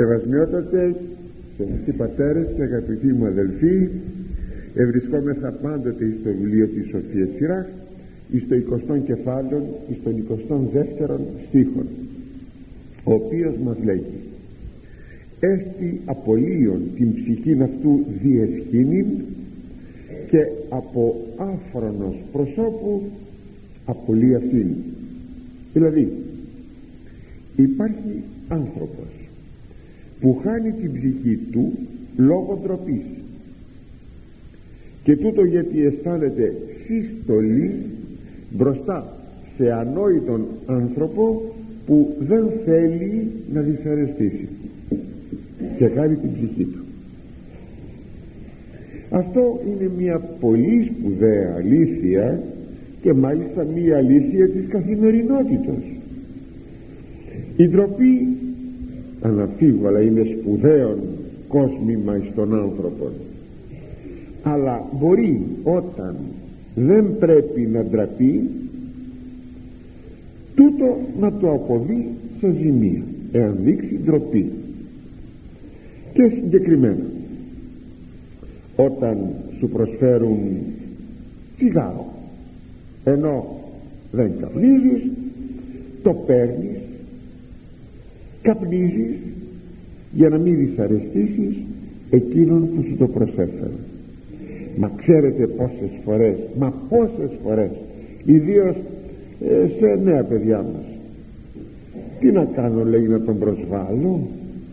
Σεβασμιότατε Σεβαστοί πατέρες και αγαπητοί μου ευρισκόμεθα πάντοτε στο βιβλίο της Σοφίας Σειράς εις το 20 κεφάλαιο εις τον 22 στίχον ο οποίος μας λέγει έστι απολύον την ψυχήν αυτού διεσχήνην και από άφρονος προσώπου απολύει αυτήν δηλαδή υπάρχει άνθρωπος που χάνει την ψυχή του λόγω ντροπής. και τούτο γιατί αισθάνεται σύστολη μπροστά σε ανόητον άνθρωπο που δεν θέλει να δυσαρεστήσει και κάνει την ψυχή του αυτό είναι μια πολύ σπουδαία αλήθεια και μάλιστα μια αλήθεια της καθημερινότητας η ντροπή αναφίβολα είναι σπουδαίον κόσμημα εις τον άνθρωπο. Αλλά μπορεί όταν δεν πρέπει να ντραπεί τούτο να το αποδεί σε ζημία εάν δείξει ντροπή. Και συγκεκριμένα όταν σου προσφέρουν τσιγάρο ενώ δεν καπνίζεις το παίρνεις καπνίζεις για να μην δυσαρεστήσεις εκείνον που σου το προσέφερε. Μα ξέρετε πόσες φορές μα πόσες φορές ιδίως ε, σε νέα παιδιά μας. Τι να κάνω λέει να τον προσβάλλω;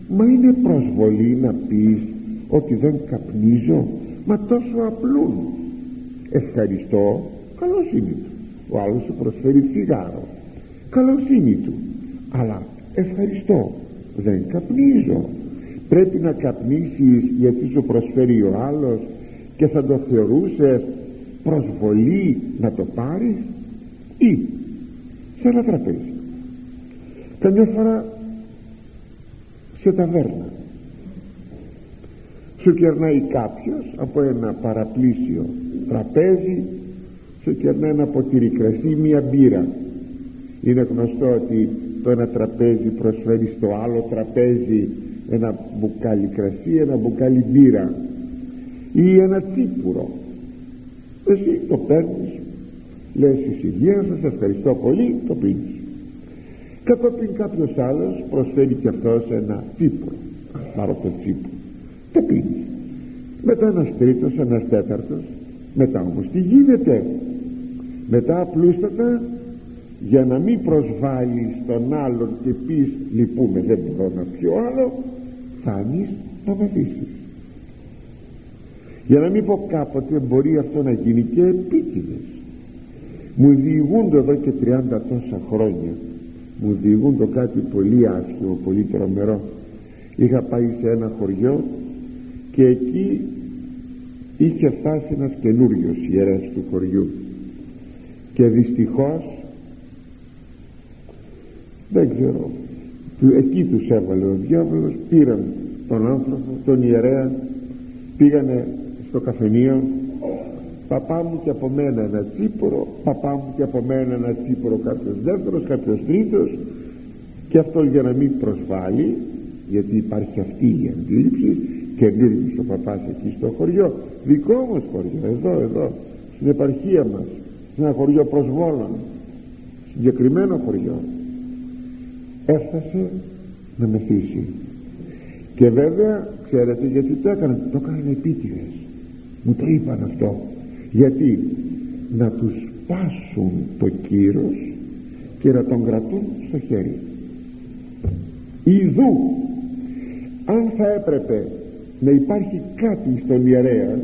Μα είναι προσβολή να πεις ότι δεν καπνίζω μα τόσο απλούν. Ευχαριστώ καλοσύνη του. Ο άλλος σου προσφέρει τσιγάρο καλοσύνη του. Αλλά ευχαριστώ. Δεν καπνίζω. Πρέπει να καπνίσεις γιατί σου προσφέρει ο άλλος και θα το θεωρούσες προσβολή να το πάρεις. Ή σε ένα τραπέζι καμιά φορά σε ταβέρνα. Σου κερνάει κάποιος από ένα παραπλήσιο τραπέζι σου κερνάει ένα ποτήρι κρασί μία μπύρα. Είναι γνωστό ότι το ένα τραπέζι προσφέρεις στο άλλο τραπέζι ένα μπουκάλι κρασί ένα μπουκάλι μπύρα ή ένα τσίπουρο. Εσύ το παίρνεις λες εις υγεία σας ευχαριστώ πολύ το πίνεις. Κατόπιν κάποιος άλλος προσφέρει και αυτός ένα τσίπουρο πάρω το τσίπουρο. Το πίνεις. Μετά ένας τρίτος, ένας τέταρτος μετά όμως τι γίνεται. Μετά απλούστατα για να μην προσβάλλεις τον άλλον και πεις λυπούμε δεν μπορώ να πιω άλλο φτάνεις να μαθήσεις για να μην πω κάποτε μπορεί αυτό να γίνει και επίτηδες. Μου διηγούνται εδώ και 30 τόσα χρόνια. Μου διηγούνται κάτι πολύ άσχημο πολύ τρομερό. Είχα πάει σε ένα χωριό και εκεί είχε φτάσει ένας καινούριος ιερέας του χωριού. Και δυστυχώς δεν ξέρω. Εκεί τους έβαλε ο διάβολος πήραν τον άνθρωπο τον ιερέα πήγανε στο καφενείο. Παπά μου και από μένα ένα τσίπορο παπά μου και από μένα ένα τσίπορο κάποιος δεύτερος κάποιος τρίτος και αυτό για να μην προσβάλλει γιατί υπάρχει αυτή η αντίληψη και αντίληψη ο παπάς εκεί στο χωριό. Δικό μας χωριό εδώ εδώ στην επαρχία μας σε ένα χωριό προσβόλων συγκεκριμένο χωριό έφτασε να μεθύσει και βέβαια ξέρετε γιατί το έκανε το έκανε επίτηδες. Μου το είπαν αυτό. Γιατί να τους πάσουν το κύρος και να τον κρατούν στο χέρι. Ιδού αν θα έπρεπε να υπάρχει κάτι στον ιερέα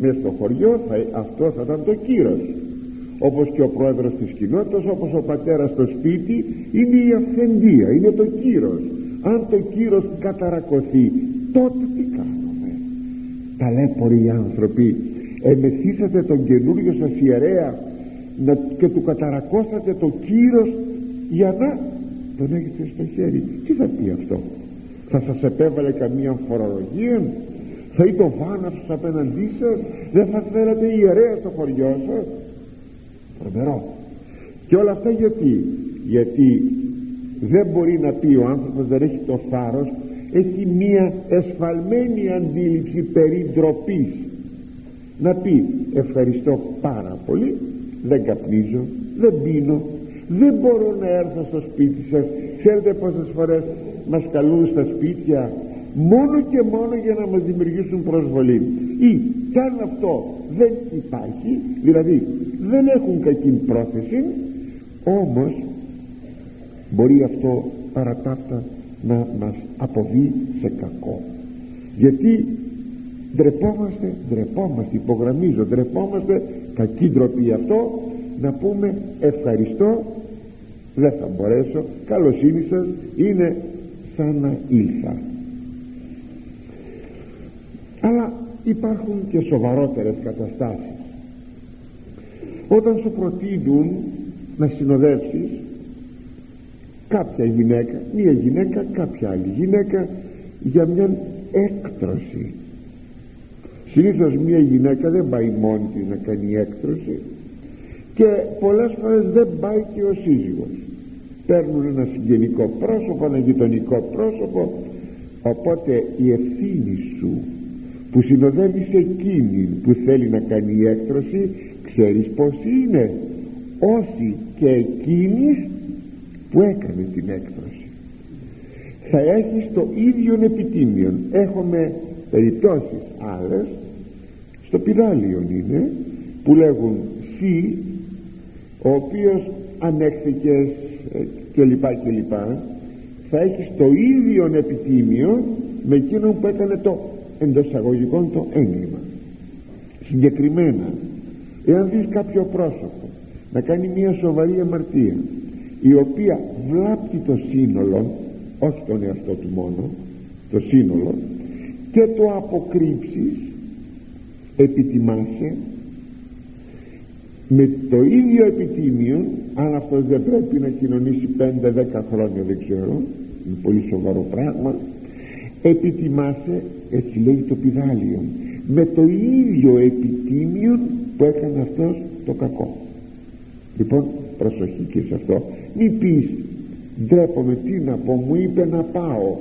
μέσα στο χωριό θα, αυτό θα ήταν το κύρος όπως και ο πρόεδρος της κοινότητας όπως ο πατέρας στο σπίτι είναι η αυθεντία είναι το κύρος. Αν το κύρος καταρακωθεί τότε τι κάνουμε. Ταλέποροι οι άνθρωποι εμεθύσατε τον καινούριο σας ιερέα να, και του καταρακώσατε το κύρος για να τον έχετε στο χέρι. Τι θα πει αυτό; Θα σας επέβαλε καμία φορολογία; Θα είπε ο βάναυσος απέναντί σας; Δεν θα θέλατε ιερέα στο χωριό σας; Τρομερό. Και όλα αυτά γιατί; Γιατί δεν μπορεί να πει ο άνθρωπος δεν έχει το θάρρος έχει μία εσφαλμένη αντίληψη περί ντροπής. Να πει ευχαριστώ πάρα πολύ δεν καπνίζω δεν πίνω δεν μπορώ να έρθω στο σπίτι σας. Ξέρετε πόσες φορές μας καλούν στα σπίτια μόνο και μόνο για να μας δημιουργήσουν προσβολή. Ή κι αν αυτό δεν υπάρχει. Δηλαδή δεν έχουν κακή πρόθεση. Όμως μπορεί αυτό παρατάφτα να μας αποβεί σε κακό. Γιατί ντρεπόμαστε ντρεπόμαστε υπογραμμίζω ντρεπόμαστε κακή ντροπή αυτό να πούμε ευχαριστώ δεν θα μπορέσω καλοσύνη σας είναι σαν να ήλθα αλλά υπάρχουν και σοβαρότερες καταστάσεις. Όταν σου προτείνουν να συνοδεύσεις κάποια γυναίκα μία γυναίκα κάποια άλλη γυναίκα για μια έκτρωση. Συνήθως μία γυναίκα δεν πάει μόνη της να κάνει έκτρωση και πολλές φορές δεν πάει και ο σύζυγος. Παίρνουν ένα συγγενικό πρόσωπο ένα γειτονικό πρόσωπο οπότε η ευθύνη σου που συνοδεύεις εκείνη που θέλει να κάνει έκτρωση ξέρεις πως είναι. Όσοι και εκείνης που έκανε την έκτρωση. Θα έχεις το ίδιο επιτίμιο έχουμε περιπτώσεις άλλες. Στο πιδάλιο είναι που λέγουν σύ ο οποίος ανέχθηκες ε, και λοιπά και λοιπά. Θα έχεις το ίδιο επιτίμιο με εκείνον που έκανε το εντός αγωγικών το έγκλημα. Συγκεκριμένα εάν δεις κάποιο πρόσωπο να κάνει μια σοβαρή αμαρτία η οποία βλάπτει το σύνολο όχι τον εαυτό του μόνο το σύνολο και το αποκρύψεις επιτιμάσαι. Με το ίδιο επιτίμιο αν αυτός δεν πρέπει να κοινωνήσει 5-10 χρόνια δεν ξέρω είναι πολύ σοβαρό πράγμα επιτιμάσαι έτσι λέει το πιδάλιο με το ίδιο επιτίμιο που έκανε αυτός το κακό. Λοιπόν προσοχή και σε αυτό. Μη πεις ντρέπομαι τι να πω μου είπε να πάω.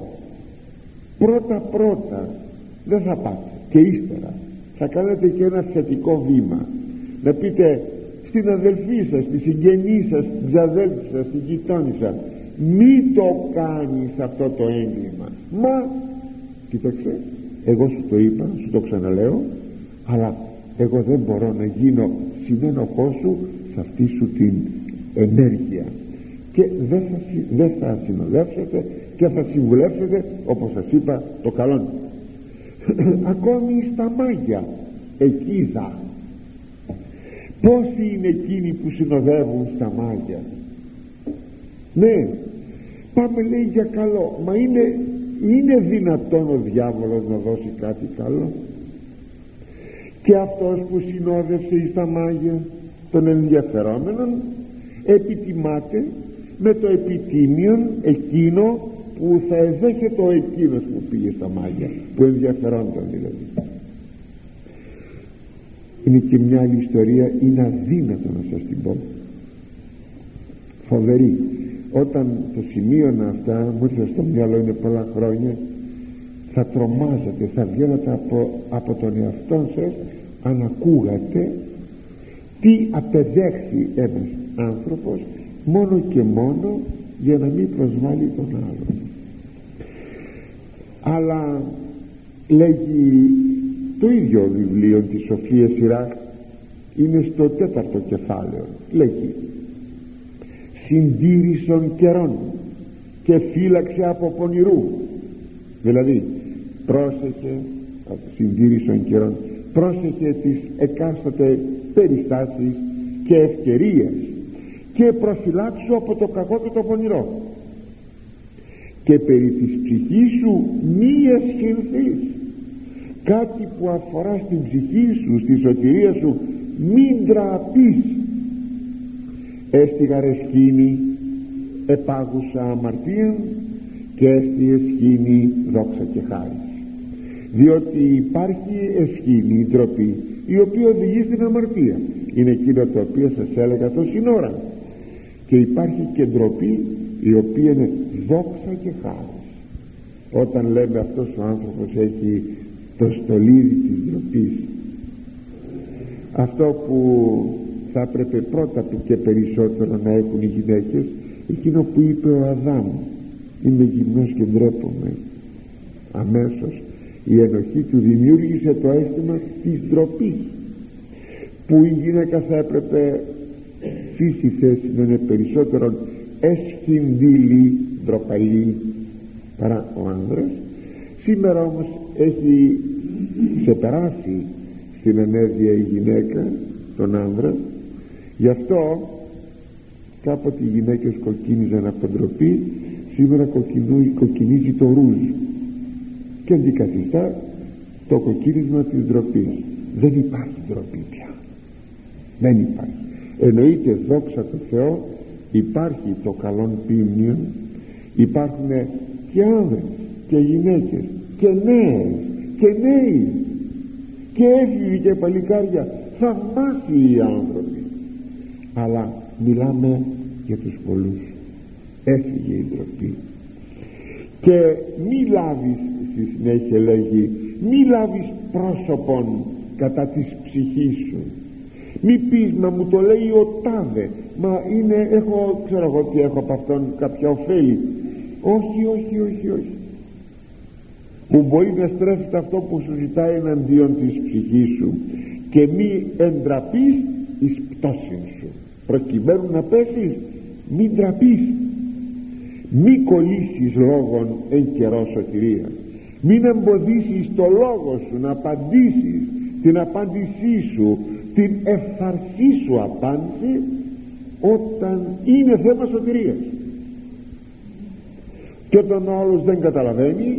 Πρώτα πρώτα δεν θα πάτε και ύστερα θα κάνετε και ένα θετικό βήμα. Να πείτε στην αδελφή σας, στη συγγενή σας, στην ξαδέλφη σας, στην γειτόνισσα μη το κάνεις αυτό το έγκλημα. Μα κοίταξε. Εγώ σου το είπα, σου το ξαναλέω αλλά εγώ δεν μπορώ να γίνω συνένοχός σου σε αυτή σου την ενέργεια. Και δεν θα, δεν θα συνοδεύσετε και θα συμβουλεύσετε όπως σας είπα το καλό ακόμη στα μάγια εκεί θα. Πόσοι είναι εκείνοι που συνοδεύουν στα μάγια; Ναι πάμε λέει για καλό μα είναι, είναι δυνατόν ο διάβολος να δώσει κάτι καλό; Και αυτός που συνόδευσε στα μάγια των ενδιαφερόμενων επιτιμάται με το επιτίμιο εκείνο που θα εδέχεται ο εκείνος που πήγε στα μάγια που ενδιαφερόνταν δηλαδή. Είναι και μια άλλη ιστορία είναι αδύνατο να σας την πω. Φοβερή όταν το σημείωνα αυτά μου ήρθε στο μυαλό είναι πολλά χρόνια θα τρομάζατε θα βγαίνατε από, από τον εαυτό σας αν ακούγατε τι απεδέχθη ένας άνθρωπος μόνο και μόνο για να μην προσβάλλει τον άλλον. Αλλά λέγει το ίδιο βιβλίο της Σοφίας Σειρά είναι στο τέταρτο κεφάλαιο λέγει συντήρησον καιρών και φύλαξε από πονηρού. Δηλαδή πρόσεχε συντήρησον καιρών πρόσεχε τις εκάστοτε περιστάσεις και ευκαιρίες και προφυλάξω από το κακό και το πονηρό. Και περί της ψυχής σου μη εσχυνθείς. Κάτι που αφορά στην ψυχή σου στη σωτηρία σου μην τραπείς έστι γαρεσκήνη επάγουσα αμαρτία και έστι εσχήνη δόξα και χάρη. Διότι υπάρχει εσχήνη ντροπή η οποία οδηγεί στην αμαρτία. Είναι εκείνο το οποίο σας έλεγα το σύνορα. Και υπάρχει και ντροπή η οποία είναι δόξα και χάρη. Όταν λέμε αυτός ο άνθρωπος έχει το στολίδι της ντροπής αυτό που θα έπρεπε πρώτα και περισσότερο να έχουν οι γυναίκες εκείνο που είπε ο Αδάμ. Είμαι γυμνός και ντρέπομαι αμέσως η ενοχή του δημιούργησε το αίσθημα της ντροπής που η γυναίκα θα έπρεπε φύση θέση να είναι περισσότερο εσχυντήλη ντροπαλή παρά ο άνδρας. Σήμερα όμως έχει ξεπεράσει στην ενέργεια η γυναίκα τον άνδρα γι' αυτό κάποτε οι γυναίκες κοκκίνιζαν από ντροπή σήμερα κοκκινίζει το ρούζ. Και αντικαθιστά το κοκκίνισμα της ντροπής. δεν υπάρχει ντροπή πια. Δεν υπάρχει. Εννοείται δόξα τω Θεώ υπάρχει το καλόν ποιμνιον υπάρχουν και άνδρες και γυναίκες και νέες και νέοι. Και έφηβοι και παλικάρια. Θαυμάσιοι οι άνθρωποι αλλά μιλάμε για τους πολλούς. Έφυγε η ντροπή. Και μη λάβεις στη συνέχεια λέγει μη λάβεις πρόσωπον κατά της ψυχής σου. Μη πεις μα μου το λέει ο τάδε. Μα είναι έχω ξέρω εγώ τι έχω από αυτόν κάποια ωφέλη. Όχι όχι όχι όχι. Που μπορεί να στρέφεται αυτό που σου ζητάει εναντίον της ψυχής σου και μη εντραπείς εις πτώσιν σου προκειμένου να πέσεις μη ντραπείς μη κολλήσεις λόγων εν καιρό σωτηρίας. Μην εμποδίσεις το λόγο σου να απαντήσεις την απάντησή σου την ευθαρσή σου απάντηση όταν είναι θέμα σωτηρίας. Και όταν ο άλλος δεν καταλαβαίνει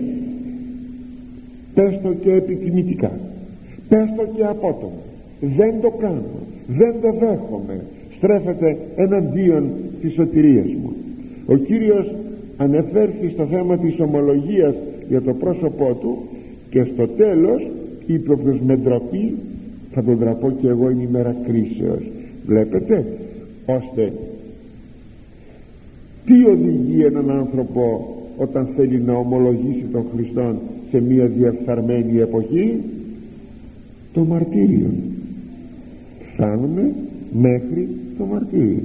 πες το και επιτιμητικά πες το και απότομα. Δεν το κάνω. Δεν το δέχομαι στρέφεται εναντίον της σωτηρίας μου. Ο Κύριος ανεφέρθη στο θέμα της ομολογίας για το πρόσωπό του και στο τέλος είπε όποιος με ντροπή θα τον ντραπώ και εγώ είναι η μέρα κρίσεως βλέπετε ώστε τι οδηγεί έναν άνθρωπο όταν θέλει να ομολογήσει τον Χριστό σε μια διεφθαρμένη εποχή; Το μαρτύριο. Φτάνουμε μέχρι το μαρτύριο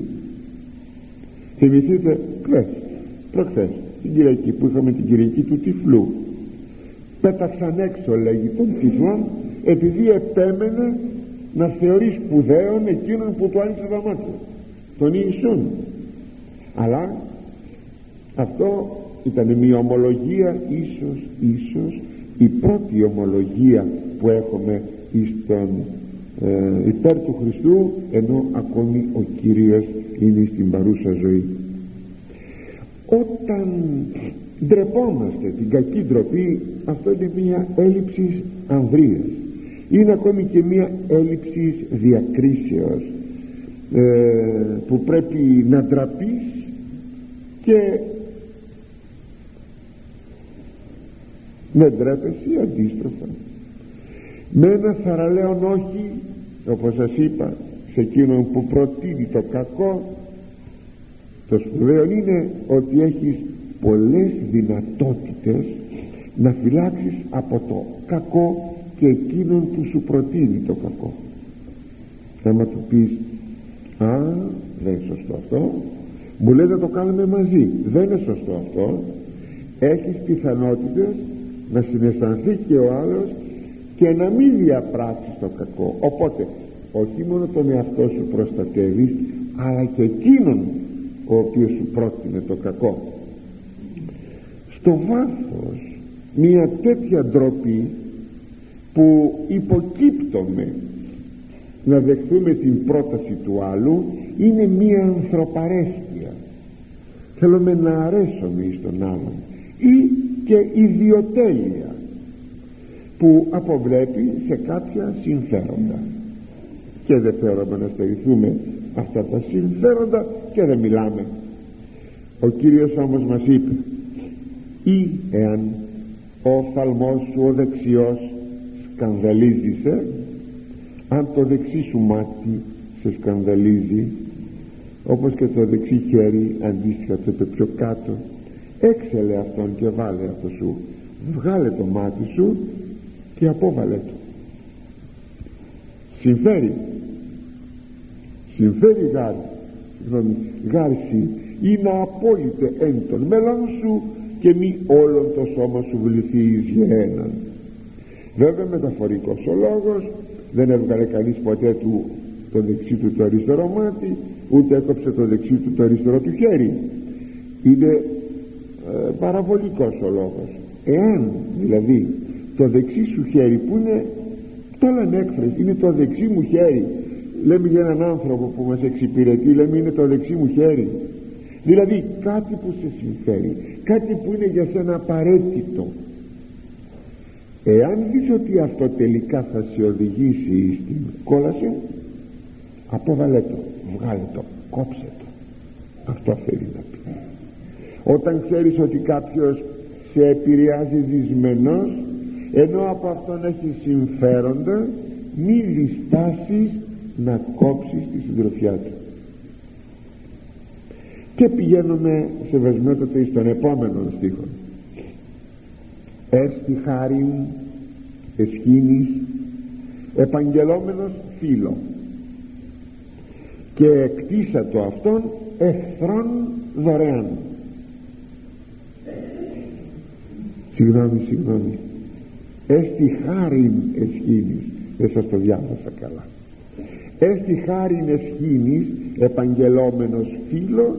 θυμηθείτε χθες προχθές την Κυριακή που είχαμε την Κυριακή του τυφλού. Πέταξαν έξω λέγει τον τυφλό επειδή επέμενε να θεωρεί σπουδαίων εκείνον που του άνοιξε τα μάτια τον Ιησούν. Αλλά αυτό ήταν μια ομολογία ίσως ίσως η πρώτη ομολογία που έχουμε στον ε, υπέρ του Χριστού ενώ ακόμη ο Κύριος είναι στην παρούσα ζωή. Όταν ντρεπόμαστε την κακή ντροπή αυτό είναι μια έλλειψη ανδρείας. Είναι ακόμη και μια έλλειψη διακρίσεως ε, που πρέπει να ντραπείς και δεν ντρέπεσαι αντίστροφα με ένα θαραλέον όχι όπως σας είπα σε εκείνον που προτείνει το κακό το σπουδαίο είναι ότι έχεις πολλές δυνατότητες να φυλάξεις από το κακό και εκείνον που σου προτείνει το κακό. Άμα του πεις α δεν είναι σωστό αυτό μου λέει να το κάνουμε μαζί δεν είναι σωστό αυτό έχεις πιθανότητες να συναισθανθεί και ο άλλος και να μην διαπράξει το κακό. Οπότε όχι μόνο τον εαυτό σου προστατεύεις αλλά και εκείνον ο οποίος σου πρότεινε το κακό. Στο βάθος μια τέτοια ντροπή που υποκύπτομαι να δεχθούμε την πρόταση του άλλου είναι μια ανθρωπαρέσκεια. Θέλουμε να αρέσουμε εις τον άλλον. Ή και ιδιοτέλεια που αποβλέπει σε κάποια συμφέροντα. Και δεν θέλουμε να στερηθούμε αυτά τα συμφέροντα και δεν μιλάμε. Ο Κύριος όμως μας είπε ή εάν ο φαλμός σου ο δεξιός σκανδαλίζησε αν το δεξί σου μάτι σε σκανδαλίζει όπως και το δεξί χέρι αντίστοιχα το πιο κάτω έξελε αυτόν και βάλε αυτό σου βγάλε το μάτι σου και απόβαλε το συμφέρει. Συμφέρει γάρ γάρση ή να απόλυτε εν των μέλλον σου και μη όλον το σώμα σου βληθεί εις γέναν βέβαια μεταφορικός ο λόγος. Δεν έβγαλε κανείς ποτέ του το δεξί του το αριστερό μάτι ούτε έκοψε το δεξί του το αριστερό του χέρι. Είναι ε, παραβολικός ο λόγος. Εάν δηλαδή το δεξί σου χέρι που είναι το λένε έκφραση είναι το δεξί μου χέρι. Λέμε για έναν άνθρωπο που μας εξυπηρετεί λέμε είναι το δεξί μου χέρι. Δηλαδή κάτι που σε συμφέρει κάτι που είναι για σένα απαραίτητο. Εάν δεις ότι αυτό τελικά θα σε οδηγήσει στην κόλαση απόβαλε το βγάλε το κόψε το. Αυτό θέλει να πει. Όταν ξέρεις ότι κάποιος σε επηρεάζει δυσμενός ενώ από αυτόν έχει συμφέροντα μη διστάσεις να κόψεις τη συντροφιά του. Και πηγαίνουμε σε βεσμέτωτε στον επόμενο στίχο έστι χάριν εσχήνης επαγγελόμενος φίλο και εκτίσα το αυτόν εχθρόν δωρεάν συγγνώμη συγγνώμη έστι χάριν εσχήνης. Δεν σας το διάβασα καλά. Έστι χάριν εσχήνης επαγγελόμενος φίλος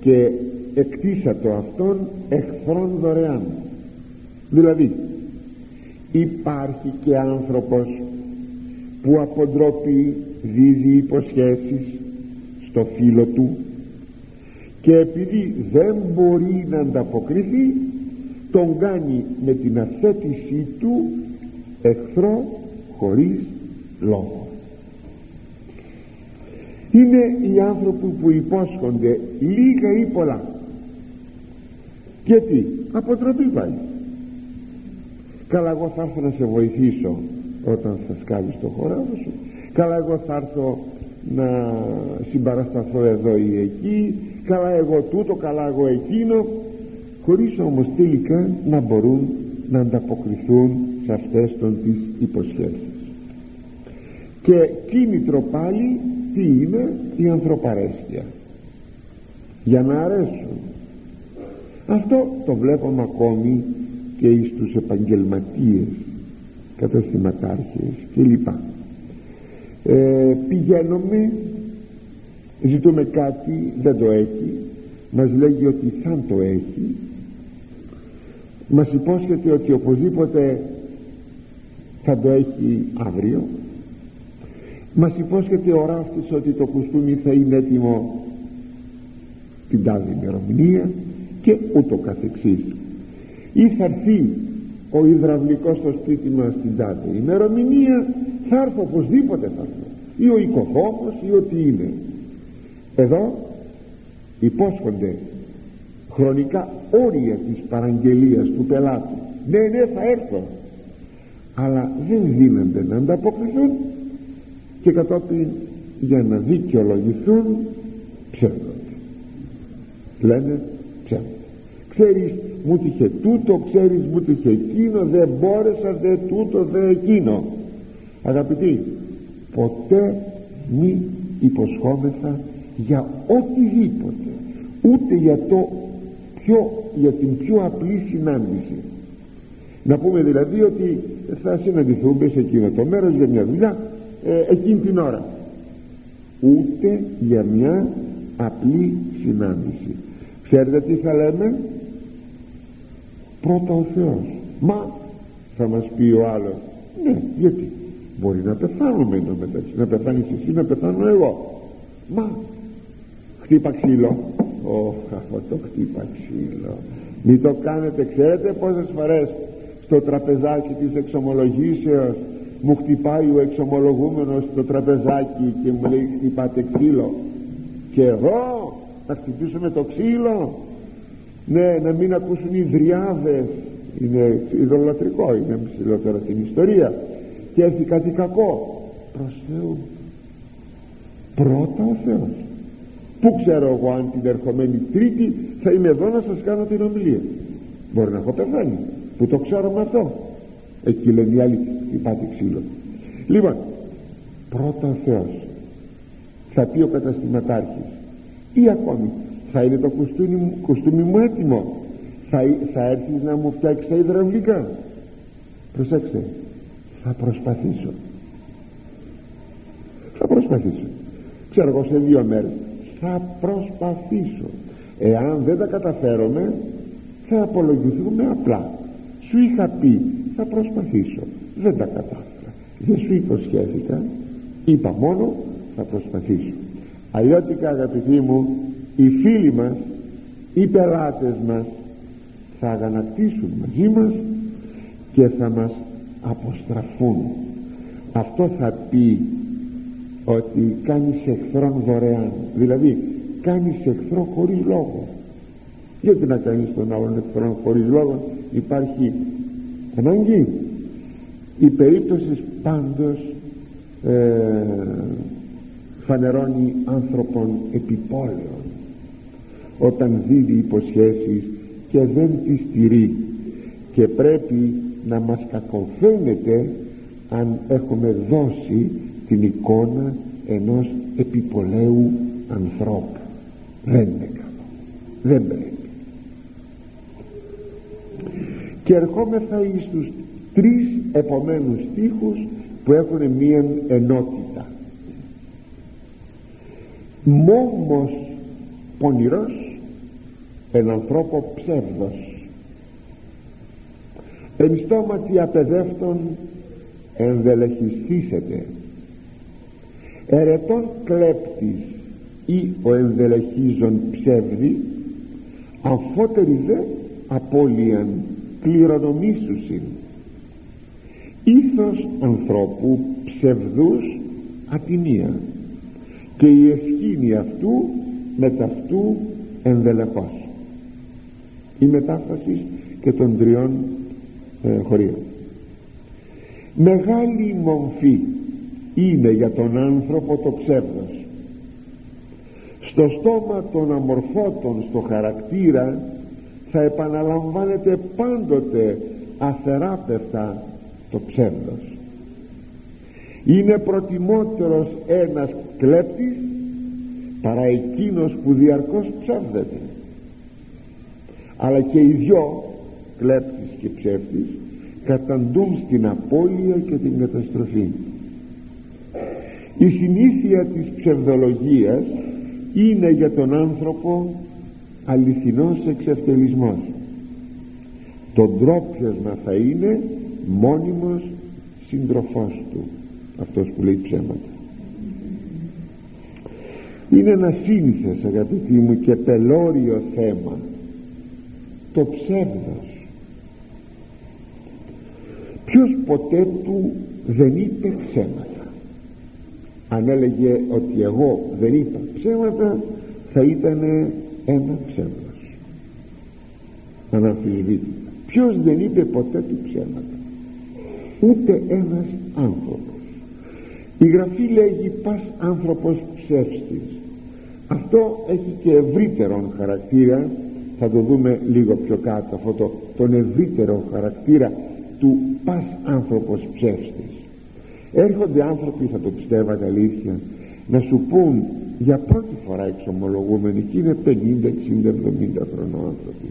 και εκτίσα το αυτόν εχθρόν δωρεάν. Δηλαδή υπάρχει και άνθρωπος που από ντροπή δίδει υποσχέσεις στο φίλο του και επειδή δεν μπορεί να ανταποκριθεί τον κάνει με την αθέτησή του εχθρό χωρίς λόγο. Είναι οι άνθρωποι που υπόσχονται λίγα ή πολλά. Και τι αποτροπή πάει καλά εγώ θα έρθω να σε βοηθήσω όταν θα σκάβεις το χώρο σου. Καλά εγώ θα έρθω να συμπαρασταθώ εδώ ή εκεί. Καλά εγώ τούτο καλά εγώ εκείνο χωρίς όμως τελικά να μπορούν να ανταποκριθούν σε αυτές των τις υποσχέσεις. Και κίνητρο πάλι τι είναι η ανθρωπαρέσκεια. Για να αρέσουν. Αυτό το βλέπουμε ακόμη και εις τους επαγγελματίες καταστηματάρχες κλπ. Ε, πηγαίνουμε ζητούμε κάτι δεν το έχει. Μας λέγει ότι θα το έχει μας υπόσχεται ότι οπωσδήποτε θα το έχει αύριο. Μας υπόσχεται ο ράφτης ότι το κουστούμι θα είναι έτοιμο την τάδη ημερομηνία και ούτω καθεξής. Ή θα έρθει ο υδραυλικός στο σπίτι μας την τάδη ημερομηνία θα έρθω οπωσδήποτε θα έρθω. Ή ο οικοδόμος ή ό,τι είναι. Εδώ υπόσχονται χρονικά όρια της παραγγελίας του πελάτου. Ναι ναι θα έρθω. Αλλά δεν δίνονται να ανταποκριθούν και κατόπιν για να δικαιολογηθούν ψεύδονται λένε ψεύδονται ξέρεις μου τύχε τούτο ξέρεις μου τύχε εκείνο δεν μπόρεσα δε τούτο δε εκείνο αγαπητοί ποτέ μη υποσχόμεθα για οτιδήποτε ούτε για το πιο, για την πιο απλή συνάντηση. Να πούμε δηλαδή ότι θα συναντηθούμε σε εκείνο το μέρος για μια δουλειά ε, εκείνη την ώρα. Ούτε για μια απλή συνάντηση. Ξέρετε τι θα λέμε; Πρώτα ο Θεός. Μα θα μας πει ο άλλος ναι γιατί μπορεί να πεθάνουμε εδώ μεταξύ να πεθάνεις εσύ να πεθάνω εγώ μα χτύπα ξύλο Ωχ αυτό το χτύπα ξύλο. Μην το κάνετε ξέρετε πόσες φορές στο τραπεζάκι της εξομολογήσεως μου χτυπάει ο εξομολογούμενος στο τραπεζάκι και μου λέει χτυπάτε ξύλο και εγώ θα χτυπήσουμε το ξύλο ναι να μην ακούσουν οι δριάδες. Είναι ειδωλατρικό είναι ψηλότερα στην ιστορία. Και έρθει κάτι κακό. Προς Θεού. Πρώτα ο Θεός πού ξέρω εγώ αν την ερχομένη τρίτη θα είμαι εδώ να σας κάνω την ομιλία. Μπορεί να έχω πεθάνει. Που το ξέρουμε αυτό. Εκεί λένε οι άλλοι πάτε ξύλο λοιπόν πρώτα ο Θεός θα πει ο καταστηματάρχης ή ακόμη θα είναι το κουστούμι, κουστούμι μου έτοιμο. Θα, θα έρθεις να μου φτιάξεις τα υδραυλικά προσέξτε θα προσπαθήσω. Θα προσπαθήσω. Ξέρω εγώ σε δύο μέρες θα προσπαθήσω. Εάν δεν τα καταφέρομαι θα απολογηθούμε απλά. Σου είχα πει θα προσπαθήσω. Δεν τα κατάφερα. Δεν σου υποσχέθηκα. Είπα μόνο θα προσπαθήσω. Αλλιώτικα αγαπητοί μου οι φίλοι μας οι πελάτες μας θα αγανακτήσουν μαζί μας και θα μας αποστραφούν. Αυτό θα πει ότι κάνεις εχθρόν δωρεάν. Δηλαδή κάνεις εχθρό χωρίς λόγο. Γιατί να κάνεις τον άλλον εχθρόν χωρίς λόγο υπάρχει ανάγκη. Η περίπτωση πάντως ε, φανερώνει άνθρωπον επιπόλαιων όταν δίδει υποσχέσεις και δεν τις στηρεί και πρέπει να μας κακοφαίνεται αν έχουμε δώσει την εικόνα ενός επιπολέου ανθρώπου. Δεν είναι καλό. Δεν πρέπει. Και ερχόμεθα εις τους τρεις επομένους στίχους που έχουν μία ενότητα. Μόμος πονηρός εν ανθρώπο ψεύδος. Εν στόματι απεδεύτων ενδελεχιστήσετε ερετών κλέπτης ή ο ενδελεχίζων ψεύδι αμφότερη δε απώλειαν κληρονομήσουσιν. Ήθος ανθρώπου ψευδούς ατιμία και η εσχήνη αυτού με ταυτού ενδελεχώς η μετάφραση και των τριών ε, χωρίων. Μεγάλη μομφή είναι για τον άνθρωπο το ψεύδος. Στο στόμα των αμορφώτων στο χαρακτήρα θα επαναλαμβάνεται πάντοτε αθεράπευτα το ψεύδος. Είναι προτιμότερος ένας κλέπτης παρά εκείνος που διαρκώς ψεύδεται. Αλλά και οι δυο κλέπτης και ψεύτης καταντούν στην απώλεια και την καταστροφή η συνήθεια της ψευδολογίας είναι για τον άνθρωπο αληθινός εξευτελισμός. Το ντρόπιασμα θα είναι μόνιμος συντροφός του. Αυτός που λέει ψέματα. Είναι ένα σύνηθες αγαπητοί μου και πελώριο θέμα. Το ψεύδος. Ποιος ποτέ του δεν είπε ψέματα αν έλεγε ότι εγώ δεν είπα ψέματα θα ήταν ένα ψεύδος αναμφισβήτητα ποιος δεν είπε ποτέ του ψέματα; Ούτε ένας άνθρωπος. Η Γραφή λέγει πας άνθρωπος ψεύστης αυτό έχει και ευρύτερον χαρακτήρα. Θα το δούμε λίγο πιο κάτω αυτό το, τον ευρύτερο χαρακτήρα του πας άνθρωπος ψεύστης έρχονται άνθρωποι θα το πιστεύατε αλήθεια να σου πούν για πρώτη φορά εξομολογούμενοι και είναι 50, 60, 70 χρονών άνθρωποι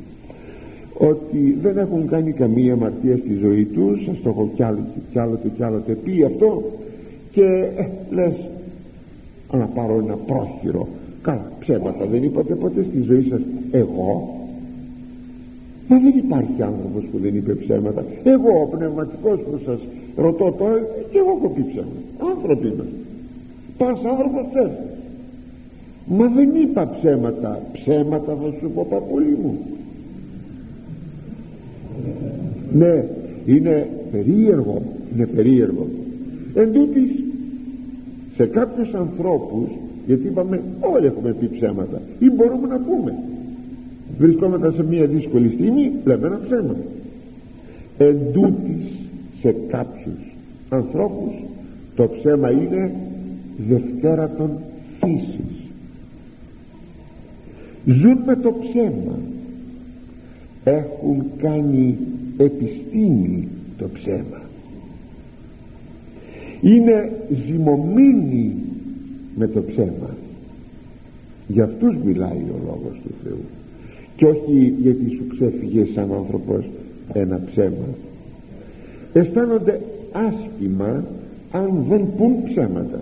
ότι δεν έχουν κάνει καμία αμαρτία στη ζωή τους. Σας το έχω κι άλλοτε κι άλλοτε πει αυτό. Και ε, λες να πάρω ένα πρόχειρο. Καλά ψέματα δεν είπατε ποτέ στη ζωή σας. Εγώ; Μα δεν υπάρχει άνθρωπος που δεν είπε ψέματα. Εγώ ο πνευματικός που σας ρωτώ τώρα και εγώ έχω πει ψέματα. Άνθρωποι είμαι πας άνθρωπος θες. Μα δεν είπα ψέματα. Ψέματα θα σου πω παππούλη μου. Ναι είναι περίεργο είναι περίεργο. Εν τούτης, σε κάποιους ανθρώπους γιατί είπαμε όλοι έχουμε πει ψέματα ή μπορούμε να πούμε. Βρισκόμαστε σε μια δύσκολη στιγμή λέμε ένα ψέμα. Εν τούτης, σε κάποιους ανθρώπους το ψέμα είναι δευτέρα των φύσης. Ζουν με το ψέμα. Έχουν κάνει επιστήμη το ψέμα. Είναι ζυμωμένοι με το ψέμα. Για αυτούς μιλάει ο λόγος του Θεού. Και όχι γιατί σου ξέφυγε σαν άνθρωπος ένα ψέμα αισθάνονται άσχημα αν δεν πούν ψέματα.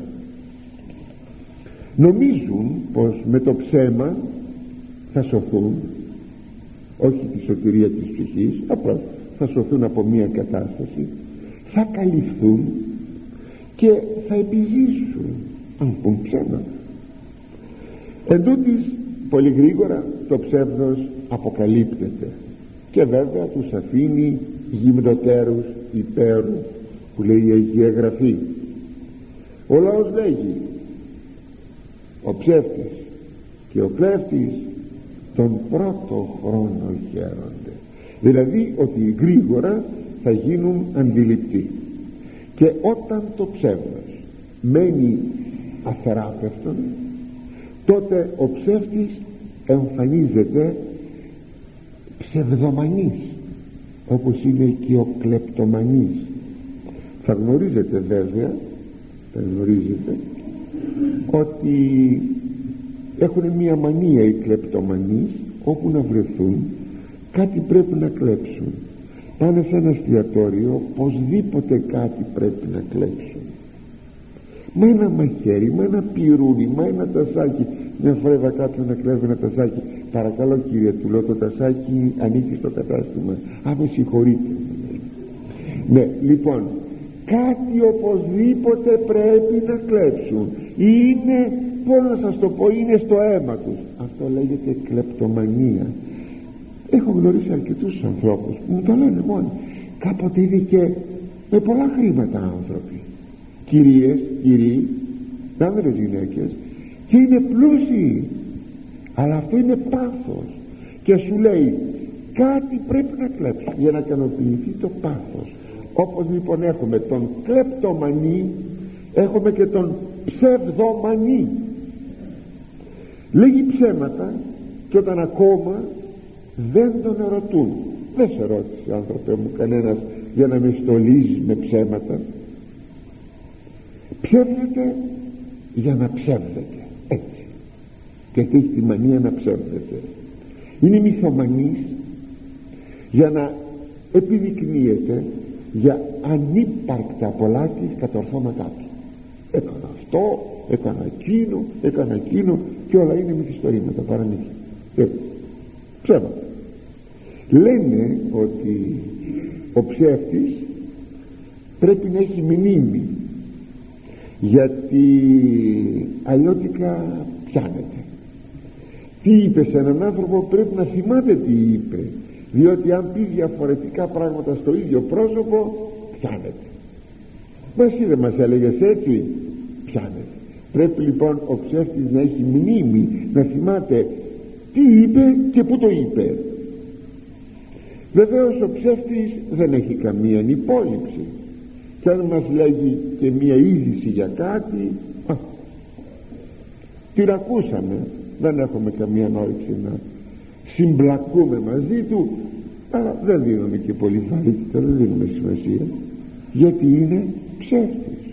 Νομίζουν πως με το ψέμα θα σωθούν όχι τη σωτηρία της ψυχής απλώς θα σωθούν από μια κατάσταση θα καλυφθούν και θα επιζήσουν αν πούν ψέματα εν τούτης, πολύ γρήγορα το ψεύδος αποκαλύπτεται και βέβαια τους αφήνει γυμνοτέρους υπέρου που λέει η Αγία Γραφή. Ο λαός λέγει ο ψεύτης και ο κλέφτης τον πρώτο χρόνο χαίρονται δηλαδή ότι γρήγορα θα γίνουν αντιληπτοί. Και όταν το ψεύδος μένει αθεράπευτον τότε ο ψεύτης εμφανίζεται ψευδομανής όπως είναι και ο κλεπτομανής. Θα γνωρίζετε βέβαια θα γνωρίζετε ότι έχουν μια μανία οι κλεπτομανείς όπου να βρεθούν κάτι πρέπει να κλέψουν. Πάνε σε ένα εστιατόριο οπωσδήποτε κάτι πρέπει να κλέψουν. Μα ένα μαχαίρι, μα ένα πυρούνι, μα ένα τασάκι μια φορά είδα κάποιον να κλέβει ένα τασάκι παρακαλώ κύριε του λέω το τασάκι ανήκει στο κατάστημα αν με συγχωρείτε. Ναι λοιπόν κάτι οπωσδήποτε πρέπει να κλέψουν. Είναι πώς να σας το πω είναι στο αίμα τους. Αυτό λέγεται κλεπτομανία. Έχω γνωρίσει αρκετούς ανθρώπους που μου το λένε μόνοι. Κάποτε είδε και με πολλά χρήματα άνθρωποι. Κυρίες, κυρίοι άνδρες γυναίκες και είναι πλούσιοι αλλά αυτό είναι πάθος. Και σου λέει κάτι πρέπει να κλέψεις για να ικανοποιηθεί το πάθος. Όπως λοιπόν έχουμε τον κλεπτομανή έχουμε και τον ψευδομανή. Λέγει ψέματα και όταν ακόμα δεν τον ερωτούν. Δεν σε ρώτησε άνθρωπε μου κανένας για να με στολίζεις με ψέματα. Ψεύδεται για να ψεύδεται. έτσι και έχει τη μανία να ψεύδεται είναι μυθομανής για να επιδεικνύεται για ανύπαρκτα πολλά της κατορθώματά του. Έκανα αυτό, έκανα εκείνο, έκανα εκείνο και όλα είναι μυθιστορήματα παραμύθια ε, ψέματα. Λένε ότι ο ψεύτης πρέπει να έχει μνήμη γιατί αλλιώτικα πιάνεται τι είπε σε έναν άνθρωπο πρέπει να θυμάται τι είπε. Διότι αν πει διαφορετικά πράγματα στο ίδιο πρόσωπο πιάνεται. Μας εσύ δεν μας έλεγες έτσι. Πιάνεται. Πρέπει λοιπόν ο ψεύτης να έχει μνήμη να θυμάται τι είπε και πού το είπε. Βεβαίως ο ψεύτης δεν έχει καμία υπόλοιψη και αν μας λέγει και μία είδηση για κάτι α, την ακούσαμε δεν έχουμε καμία νόηση να συμπλακούμε μαζί του. Αλλά δεν δίνουμε και πολύ βαρύτητα δεν δίνουμε σημασία γιατί είναι ψεύτης.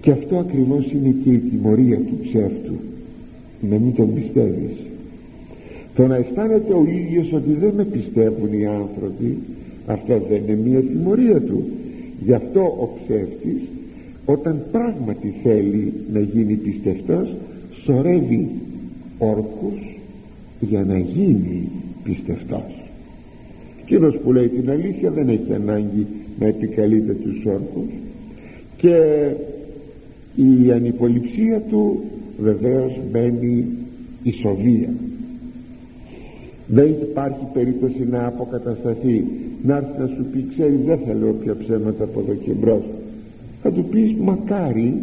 Και αυτό ακριβώς είναι και η τιμωρία του ψεύτου να μην τον πιστεύεις. Το να αισθάνεται ο ίδιος ότι δεν με πιστεύουν οι άνθρωποι αυτό δεν είναι μια τιμωρία του. Γι' αυτό ο ψεύτης όταν πράγματι θέλει να γίνει πιστευτός σωρεύει όρκους για να γίνει πιστευτός εκείνος που λέει την αλήθεια δεν έχει ανάγκη να επικαλείται τους όρκους και η ανυποληψία του βεβαίως μένει ισοβία δεν υπάρχει περίπτωση να αποκατασταθεί να έρθει να σου πει ξέρεις δεν θέλω όποια ψέματα από εδώ και μπρος θα του πεις μακάρι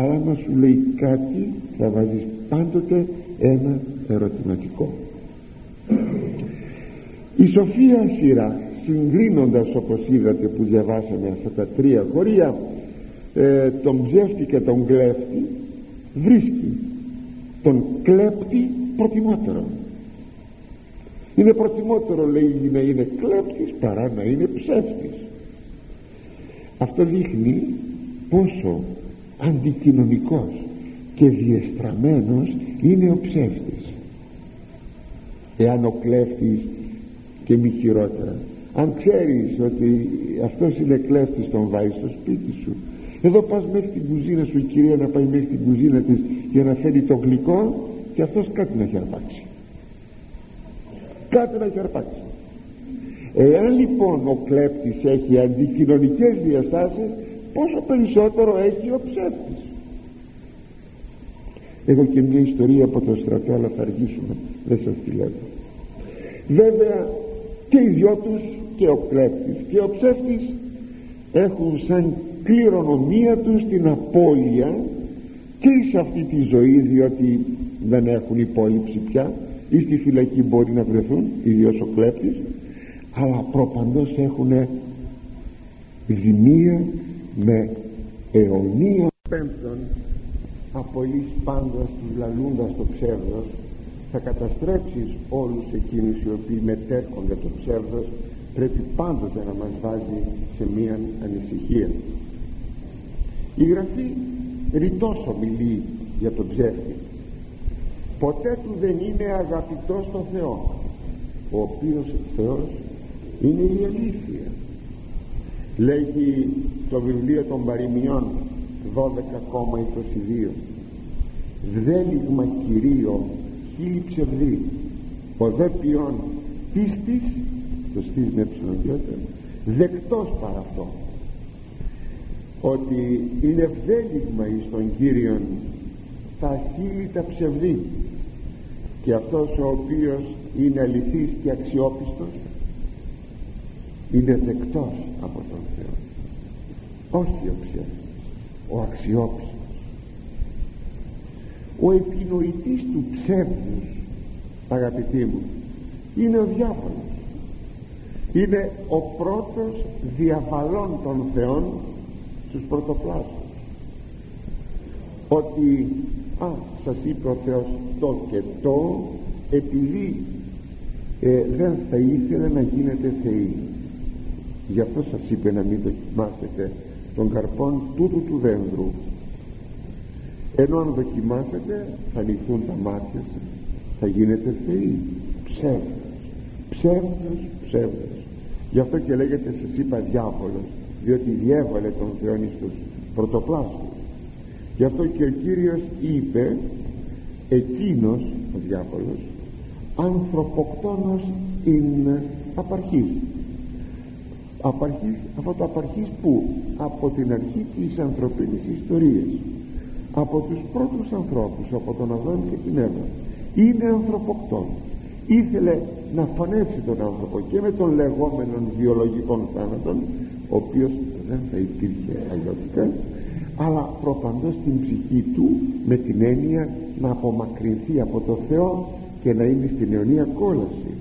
αλλά άμα σου λέει κάτι θα βάζεις πάντοτε ένα ερωτηματικό. Η Σοφία Σειρά συγκρίνοντας όπως είδατε που διαβάσαμε αυτά τα τρία χωρία ε, τον ψεύτη και τον κλέφτη βρίσκει τον κλέπτη προτιμότερο. Είναι προτιμότερο λέει να είναι κλέπτης παρά να είναι ψεύτης. Αυτό δείχνει πόσο αντικοινωνικός και διεστραμμένος είναι ο ψεύτης. Εάν ο κλέφτης και μη χειρότερα αν ξέρεις ότι αυτός είναι κλέφτης τον βάζει στο σπίτι σου εδώ πας μέχρι την κουζίνα σου η κυρία να πάει μέχρι την κουζίνα της για να φέρει το γλυκό και αυτός κάτι να έχει αρπάξει κάτι να έχει αρπάξει εάν λοιπόν ο κλέπτης έχει αντικοινωνικές διαστάσεις πόσο περισσότερο έχει ο ψεύτης. Έχω και μια ιστορία από το στρατό αλλά θα αργήσουμε. Δεν σας τη λέω. Βέβαια και οι δυο τους και ο κλέπτης και ο ψεύτης έχουν σαν κληρονομία τους την απώλεια και σε αυτή τη ζωή διότι δεν έχουν υπόλοιψη πια ή στη φυλακή μπορεί να βρεθούν ιδίως ο κλέπτης αλλά προπαντός έχουν ζημία με αιωνία πέμπτον απολύς πάντως τους λαλούντας το ψεύδος θα καταστρέψεις όλους εκείνους οι οποίοι μετέρχονται το ψεύδος πρέπει πάντοτε να μας βάζει σε μία ανησυχία. Η Γραφή ρητός ομιλεί για τον ψεύτη. Ποτέ του δεν είναι αγαπητός στον Θεό ο οποίος Θεός είναι η αλήθεια λέγει το βιβλίο των παροιμιών 12,22 δέλιγμα κυρίω χίλι ψευδή. Ο δε ποιόν πίστης το στής με δεκτός παρά αυτό. Ότι είναι ευδέλιγμα εις τον Κύριον τα χείλη τα ψευδή. Και αυτός ο οποίος είναι αληθής και αξιόπιστος είναι δεκτός από τον Θεό. Όχι ο ψεύτης ο αξιόπιστος. Ο επινοητής του ψεύδους αγαπητοί μου είναι ο διάβολος. Είναι ο πρώτος διαβαλών των Θεών στους πρωτοπλάσους. Ότι α σας είπε ο Θεός το και το επειδή ε, δεν θα ήθελε να γίνετε θεοί γι' αυτό σας είπε να μην δοκιμάσετε τον καρπόν τούτου του δέντρου. Ενώ αν δοκιμάσετε θα ανοιχθούν τα μάτια σας θα γίνετε θεοί ψεύδος ψεύδος ψεύδος. Γι' αυτό και λέγεται σας είπα διάβολος διότι διέβαλε τον Θεό εις τους πρωτοπλάστους. Γι' αυτό και ο Κύριος είπε εκείνος ο διάβολος ανθρωποκτόνος είναι απαρχής απαρχής αυτό το απαρχής που; Από την αρχή της ανθρωπίνης ιστορίας. Από τους πρώτους ανθρώπους από τον Αδάμ και την Εύα. Είναι ανθρωποκτόν. Ήθελε να φανέψει τον άνθρωπο και με τον λεγόμενο βιολογικών θάνατων ο οποίος δεν θα υπήρχε αλλιώτικα αλλά προπαντός την ψυχή του με την έννοια να απομακρυνθεί από το Θεό και να είναι στην αιωνία κόλαση.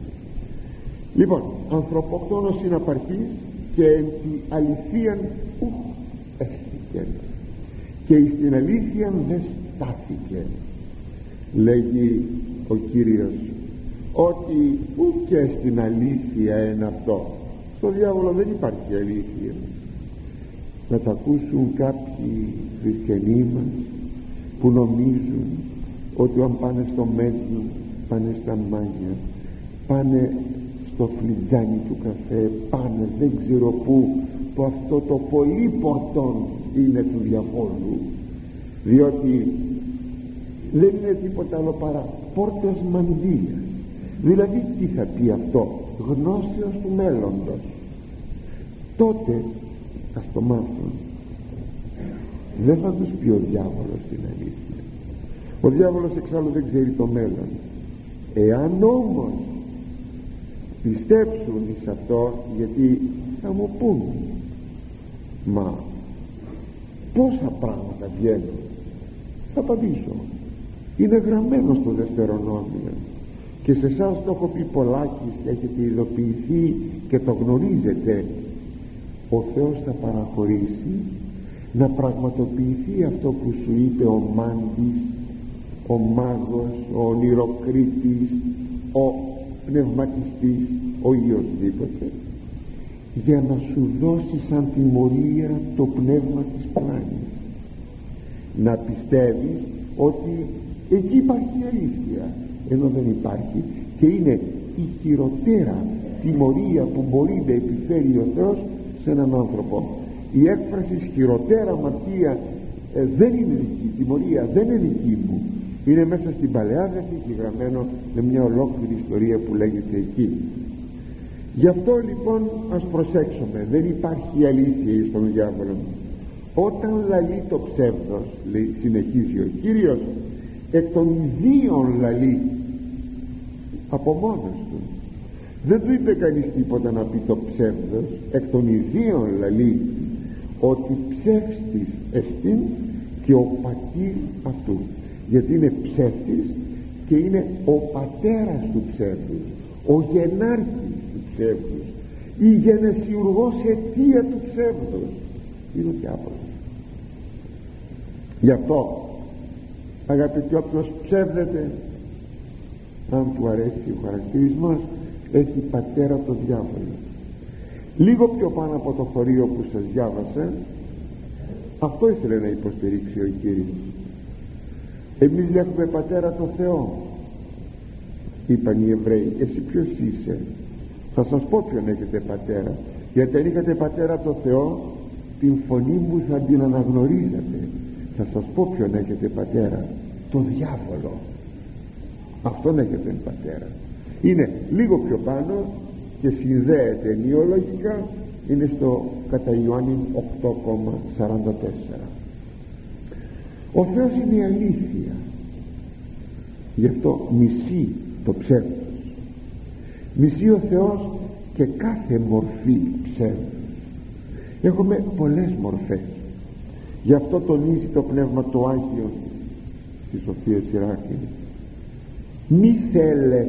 Λοιπόν ανθρωποκτόνος είναι απαρχής και εν τη αληθείαν ουχ έστηκε και στην αλήθεια δεν στάθηκε λέγει ο Κύριος ότι ούτε στην αλήθεια είναι αυτό. Στο διάβολο δεν υπάρχει αλήθεια. Να τα ακούσουν κάποιοι χριστιανοί μας που νομίζουν ότι αν πάνε στο μέτρο πάνε στα μάγια πάνε στο φλιτζάνι του καφέ πάνε δεν ξέρω πού που αυτό το πολύ πορτόν είναι του διαβόλου διότι δεν είναι τίποτα άλλο παρά πόρτες μανδύας δηλαδή τι θα πει αυτό γνώσεως του μέλλοντος. Τότε ας το μάθουν δεν θα τους πει ο διάβολος την αλήθεια. Ο διάβολος εξάλλου δεν ξέρει το μέλλον. Εάν όμως πιστέψουν εις αυτό γιατί θα μου πούν μα πόσα πράγματα βγαίνουν; Θα απαντήσω είναι γραμμένο στο δευτερονόμιο. Και σε εσάς το έχω πει πολλάκι και έχετε ειδοποιηθεί και το γνωρίζετε. Ο Θεός θα παραχωρήσει να πραγματοποιηθεί αυτό που σου είπε ο Μάντης ο μάγος, ο ονειροκρίτης ο πνευματιστής ο οποιοσδήποτε για να σου δώσεις σαν τιμωρία το πνεύμα της πλάνης. Να πιστεύεις ότι εκεί υπάρχει αλήθεια ενώ δεν υπάρχει και είναι η χειροτέρα τιμωρία που μπορεί να επιφέρει ο Θεός σε έναν άνθρωπο. Η έκφραση χειροτέρα αμαρτία ε, δεν είναι δική τιμωρία δεν είναι δική μου είναι μέσα στην Παλαιά Διαθήκη γραμμένο με μια ολόκληρη ιστορία που λέγεται εκεί. Γι' αυτό λοιπόν ας προσέξουμε. Δεν υπάρχει αλήθεια στον διάβολο όταν λαλεί το ψεύδος λέει, συνεχίζει ο Κύριος εκ των ιδίων λαλεί από μόνος του. Δεν του είπε κανείς τίποτα να πει το ψεύδος εκ των ιδίων λαλεί ότι ψεύστης εστίν και ο πατήρ αυτού γιατί είναι ψεύτης και είναι ο πατέρας του ψεύδους ο γενάρχης του ψεύδους η γενεσιουργός αιτία του ψεύδους. Είναι ο διάβολος. Γι' αυτό αγαπητοί όποιος ψεύδεται αν του αρέσει ο χαρακτηρισμός έχει πατέρα το διάβολο. Λίγο πιο πάνω από το χωρίο που σας διάβασα αυτό ήθελε να υποστηρίξει ο Κύριος εμείς έχουμε πατέρα το Θεό. Είπαν οι Εβραίοι εσύ ποιος είσαι; Θα σας πω ποιον έχετε πατέρα. Γιατί αν είχατε πατέρα το Θεό την φωνή μου θα την αναγνωρίζετε θα σας πω ποιον έχετε πατέρα. Το διάβολο. Αυτόν έχετε πατέρα. Είναι λίγο πιο πάνω και συνδέεται νεολογικά είναι στο κατά Ιωάννη 8,44 ο Θεός είναι η αλήθεια. Γι' αυτό μισεί το ψεύδος. Μισεί ο Θεός και κάθε μορφή ψεύδος έχουμε πολλές μορφές. Γι' αυτό τονίζει το Πνεύμα το Άγιο στη Σοφία Σιράκη μη θέλε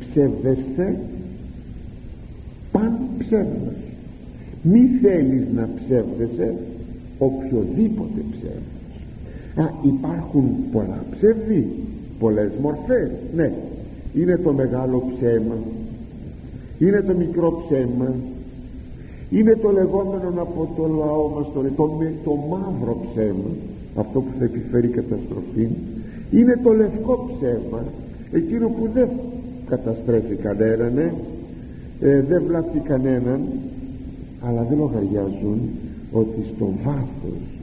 ψευδεστε παν ψεύδος. Μη θέλεις να ψεύδεσαι οποιοδήποτε ψεύδος Α, υπάρχουν πολλά ψεύδη πολλές μορφές ναι. Είναι το μεγάλο ψέμα. Είναι το μικρό ψέμα. Είναι το λεγόμενο από το λαό μας το, το, το μαύρο ψέμα. Αυτό που θα επιφέρει καταστροφή. Είναι το λευκό ψέμα εκείνο που δεν καταστρέφει κανέναν ε, δεν βλάπτει κανέναν αλλά δεν λογαριάζουν ότι στο βάθος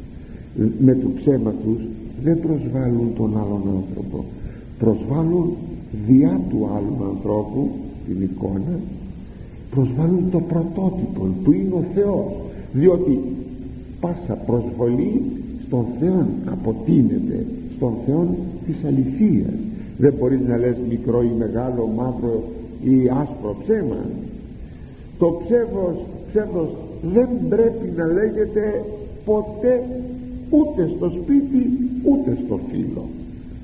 με το ψέμα τους δεν προσβάλλουν τον άλλον άνθρωπο. Προσβάλλουν διά του άλλου ανθρώπου την εικόνα. Προσβάλλουν το πρωτότυπο που είναι ο Θεός. Διότι πάσα προσβολή στον Θεό αποτείνεται στον Θεό της αληθείας. Δεν μπορείς να λες μικρό ή μεγάλο μαύρο ή άσπρο ψέμα. Το ψεύος, ψεύος δεν πρέπει να λέγεται ποτέ ούτε στο σπίτι ούτε στο φίλο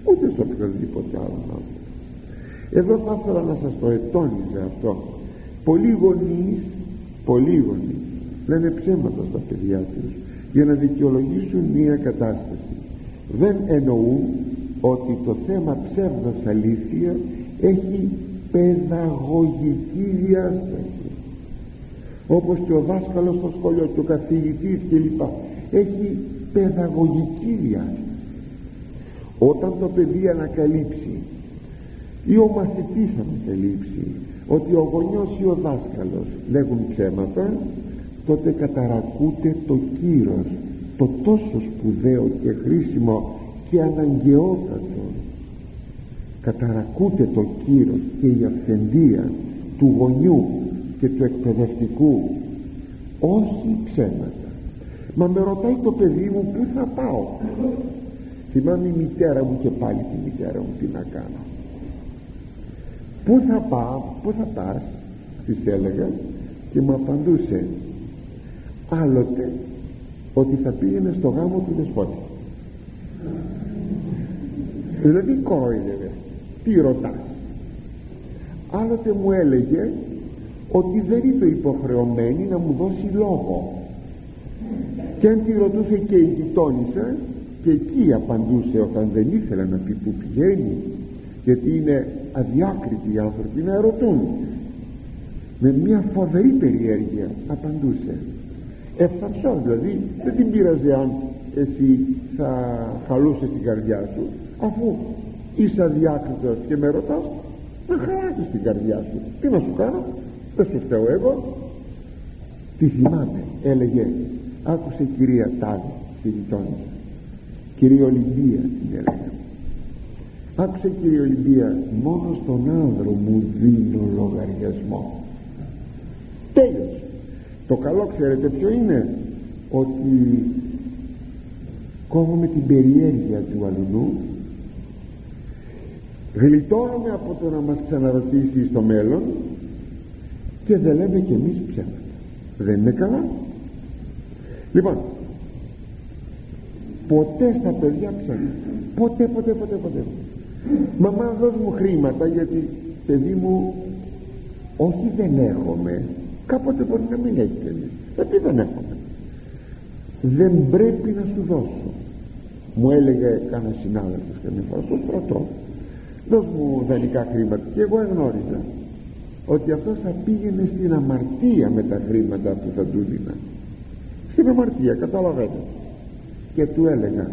ούτε στο οποιοδήποτε άλλο άνθρωπο. Εδώ θα ήθελα να σας το ετώνιζε αυτό. Πολλοί γονείς πολλοί γονείς λένε ψέματα στα παιδιά τους για να δικαιολογήσουν μία κατάσταση. Δεν εννοούν ότι το θέμα ψεύδος αλήθεια έχει παιδαγωγική διάσταση. Όπως και ο δάσκαλος στο σχολείο και ο καθηγητής κλπ. Έχει παιδαγωγική διάσταση όταν το παιδί ανακαλύψει ή ο μαθητής ανακαλύψει ότι ο γονιός ή ο δάσκαλος λέγουν ψέματα τότε καταρακούται το κύρος το τόσο σπουδαίο και χρήσιμο και αναγκαιότατο. Καταρακούται το κύρος και η αυθεντία του γονιού και του εκπαιδευτικού όχι ψέματα μα με ρωτάει το παιδί μου πού θα πάω; Θυμάμαι η μητέρα μου και πάλι τη μητέρα μου τι να κάνω. Πού θα πάω πού θα πας της έλεγα και μου απαντούσε άλλοτε ότι θα πήγαινε στο γάμο του δεσπότη. Δηλαδή κορόιδευε τι ρωτάς; Άλλοτε μου έλεγε ότι δεν είπε υποχρεωμένη να μου δώσει λόγο και αν τη ρωτούσε και η γειτόνισσα και εκεί απαντούσε όταν δεν ήθελε να πει που πηγαίνει γιατί είναι αδιάκριτοι οι άνθρωποι να ερωτούν. Με μια φοβερή περιέργεια απαντούσε. Ευθαρσό δηλαδή δεν την πείραζε αν εσύ θα χαλούσες την καρδιά σου αφού είσαι αδιάκριτος και με ρωτάς να χαράξεις την καρδιά σου. Τι να σου κάνω; Δεν σου φταίω εγώ τι θυμάμαι έλεγε άκουσε η κυρία Τάδη στη γειτόνισσα. Κυρία Ολυμπία την έλεγε άκουσε κυρία Ολυμπία μόνο στον άνδρο μου δίνω λογαριασμό. Τέλος. Το καλό ξέρετε ποιο είναι; Ότι κόβουμε την περιέργεια του αλουνού γλιτώνουμε από το να μας ξαναρωτήσει στο μέλλον. Και δεν λέμε κι εμείς ψέματα δεν είναι καλά λοιπόν ποτέ στα παιδιά ψέματα ποτέ ποτέ ποτέ ποτέ. Μαμά δώσ' μου χρήματα γιατί παιδί μου όχι δεν έχουμε κάποτε μπορεί να μην έχει κανείς γιατί δεν έχουμε. Δεν πρέπει να σου δώσω. Μου έλεγε κανένας συνάδελφος και μια φοράς στο στρατό δώσ' μου δανεικά χρήματα. Και εγώ εγνώριζα ότι αυτός θα πήγαινε στην αμαρτία με τα χρήματα που θα του δίνα στην αμαρτία καταλαβαίνετε και του έλεγα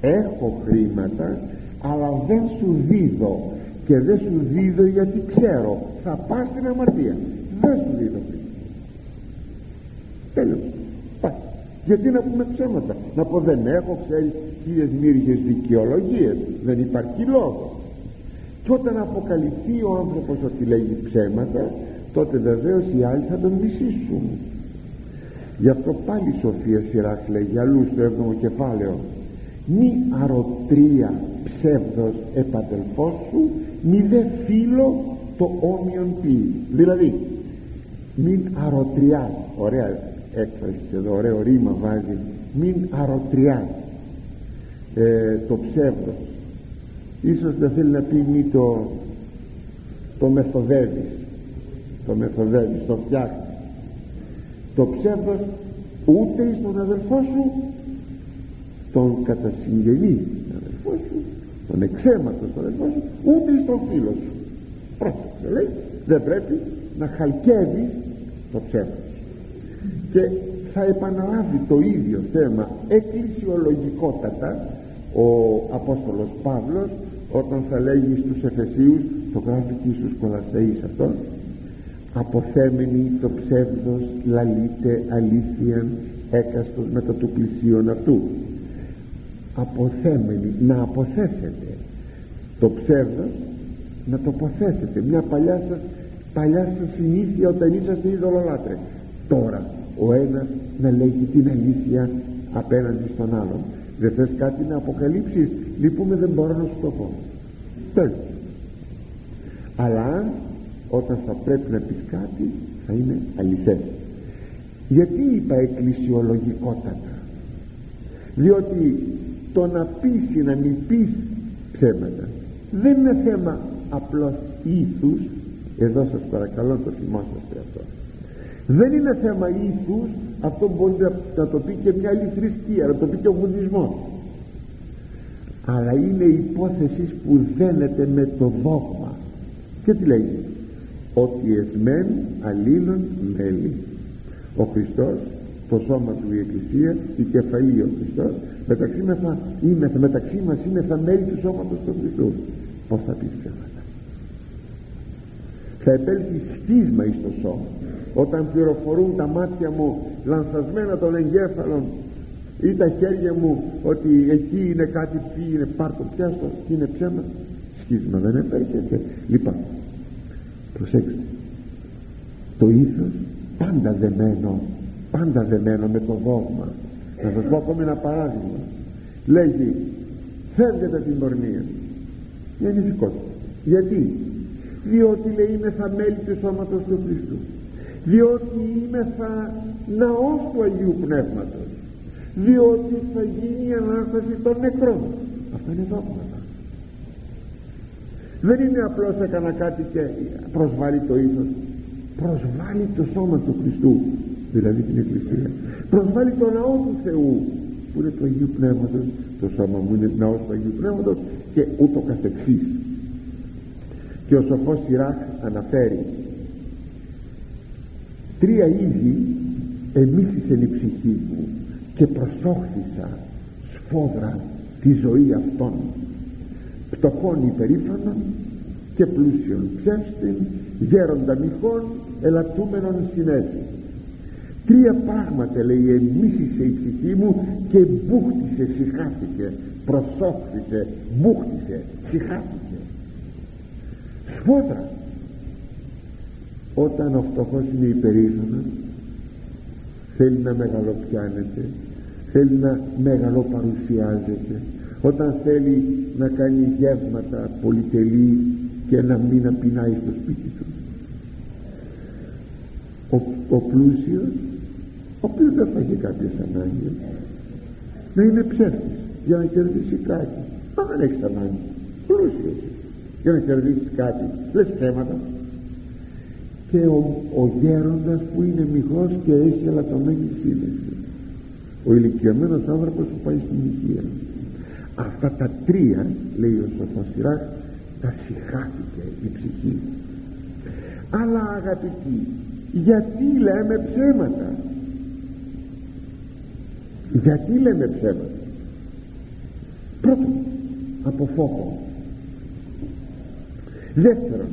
έχω χρήματα αλλά δεν σου δίδω και δεν σου δίδω γιατί ξέρω θα πας στην αμαρτία. Δεν σου δίδω χρήματα τέλος. Πάει. Γιατί να πούμε ψέματα. Να πω δεν έχω ξέρεις χίλιες μύριες δικαιολογίες. Δεν υπάρχει λόγος και όταν αποκαλυφθεί ο άνθρωπος ότι λέγει ψέματα τότε βεβαίως οι άλλοι θα τον μισήσουν γι' αυτό πάλι η Σοφία Σειράς λέγει αλλούς στο 7ο κεφάλαιο. Μη αρωτρία ψεύδος επαδελφός σου μη δε φίλο το όμοιον πει. Δηλαδή μην αρωτριά ωραία έκφραση εδώ ωραίο ρήμα βάζει μην αρωτριά ε, το ψεύδος. Ίσως δεν θέλει να πει μη το το μεθοδεύεις το μεθοδεύεις, το φτιάχνεις το ψεύδος ούτε στον αδελφό σου τον κατασυγγενή αδελφό σου τον εξαίματο στον αδελφό σου ούτε στον φίλο σου. Πρόσεξε λέει δεν πρέπει να χαλκεύεις το ψεύδος και θα επαναλάβει το ίδιο θέμα εκκλησιολογικότατα ο Απόστολος Παύλος όταν θα λέγει στους Εφεσίους το γράφει και στους Κολασσαείς αυτό αποθέμενοι το ψεύδος λαλείται αλήθεια έκαστος μετά του πλησίον αυτού. Αποθέμενοι να αποθέσετε το ψεύδος να το αποθέσετε. Μια παλιά σας παλιά σας συνήθεια όταν είσαστε ειδωλολάτρες. Τώρα ο ένας να λέγει την αλήθεια απέναντι στον άλλον. Δεν θες κάτι να αποκαλύψεις; Λυπούμε δεν μπορώ να σου το πω. Τέλος. Αλλά όταν θα πρέπει να πεις κάτι θα είναι αληθές. Γιατί είπα εκκλησιολογικότατα; Διότι το να πεις ή να μην πεις ψέματα δεν είναι θέμα απλώς ήθους. Εδώ σας παρακαλώ το θυμόσαστε αυτό. Δεν είναι θέμα ήθους αυτό μπορεί να το πει και μια άλλη θρησκεία να το πει και ο βουδισμός. Αλλά είναι υπόθεσης που δένεται με το δόγμα. Και τι λέει ότι εσμέν αλλήλων μέλη. Ο Χριστός το σώμα του η Εκκλησία η κεφαλή ο Χριστός μεταξύ, μεθα, είναι, μεταξύ μας είναι τα μέλη του σώματος του Χριστού. Πως θα πεις ψέματα. Θα επέλθει σχίσμα εις το σώμα. Όταν πληροφορούν τα μάτια μου λανθασμένα των εγκέφαλων ή τα χέρια μου ότι εκεί είναι κάτι που είναι πάρτο πιάστο και είναι ψέμα σχίσμα δεν επέρχεται. Λοιπόν προσέξτε. Το ήθος πάντα δεμένο πάντα δεμένο με το δόγμα. Να σας πω ακόμη ένα παράδειγμα. Λέγει φεύγετε την πορνεία είναι γιατί; Διότι λέει είμαι θα μέλη του σώματος του Χριστού. Διότι είμαι θα ναός του Αγίου Πνεύματος. Διότι θα γίνει η Ανάσταση των νεκρών. Αυτό είναι δόγματα δεν είναι απλώς έκανα κάτι και προσβάλλει το ήθος. Προσβάλλει το σώμα του Χριστού δηλαδή την Εκκλησία. Προσβάλλει το ναό του Θεού που είναι του Αγίου Πνεύματος. Το σώμα μου είναι ναός του Αγίου Πνεύματος και ούτω καθεξής. Και ο σοφός Σιράχ αναφέρει τρία είδη εμίσησε η ψυχή μου και προσόχθησα σφόδρα τη ζωή αυτών πτωχών υπερήφανων και πλούσιων ψεύστην γέροντα μοιχών ελαττούμενων συνέσης τρία πράγματα λέει εμίσησε η ψυχή μου και μπούχτισε συχάθηκε προσόχθησε μπούχτισε συχάθηκε. Σφόδρα όταν ο φτωχός είναι υπερήφανος θέλει να μεγαλοπιάνεται θέλει να μεγαλοπαρουσιάζεται όταν θέλει να κάνει γεύματα πολυτελή και να μην απεινάει στο σπίτι του. Ο, ο πλούσιος ο οποίος δεν θα έχει κάποιες ανάγκες να είναι ψεύτης για να κερδίσει κάτι. Μα δεν έχεις ανάγκη πλούσιος για να κερδίσεις κάτι. Λες θέματα και ο, ο γέροντας που είναι μυχός και έχει ελαττωμένη σύνδεση ο ηλικιωμένος άνθρωπος που πάει στην υγεία αυτά τα τρία λέει ο Σοφοσυράς τα συχάθηκε η ψυχή. Αλλά αγαπητοί γιατί λέμε ψέματα; Γιατί λέμε ψέματα; Πρώτον από φόβο. Δεύτερον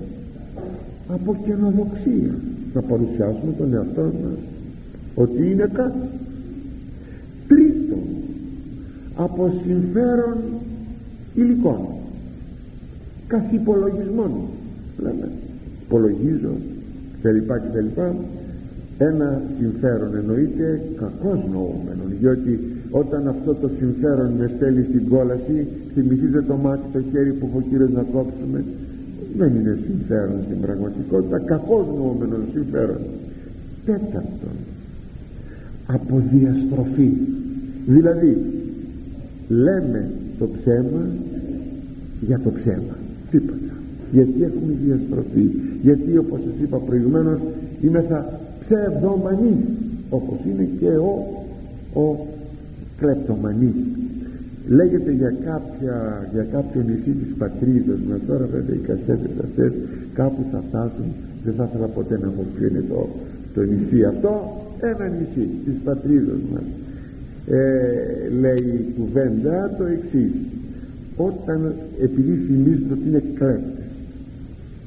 από καινοδοξία. Να παρουσιάσουμε τον εαυτό μας ότι είναι κάτι. τρίτον από συμφέρον υλικών. Καθ' υπολογισμών λέμε. Υπολογίζω κλπ κλπ. Ένα συμφέρον εννοείται κακός νοούμενο διότι όταν αυτό το συμφέρον με στέλνει στην κόλαση θυμηθείτε το μάτι το χέρι που έχω κύριος να κόψουμε. Δεν είναι συμφέρον στην πραγματικότητα κακός νοούμενο συμφέρον. Τέταρτον από διαστροφή δηλαδή λέμε το ψέμα για το ψέμα. Τίποτα. Γιατί έχουμε διαστροφή. Γιατί όπως σας είπα προηγουμένως είμαι θα ψευδομανής όπως είναι και ο, ο κλεπτομανής. Λέγεται για, κάποια, για κάποιο νησί της πατρίδας μας. Τώρα βέβαια οι κασέτες αυτές κάπου θα φτάσουν. Δεν θα ήθελα ποτέ να μου ποιο είναι το, το νησί αυτό. Ένα νησί της πατρίδας μας ε, λέει η κουβέντα το εξής. όταν επειδή θυμίζουν ότι είναι κλέπτες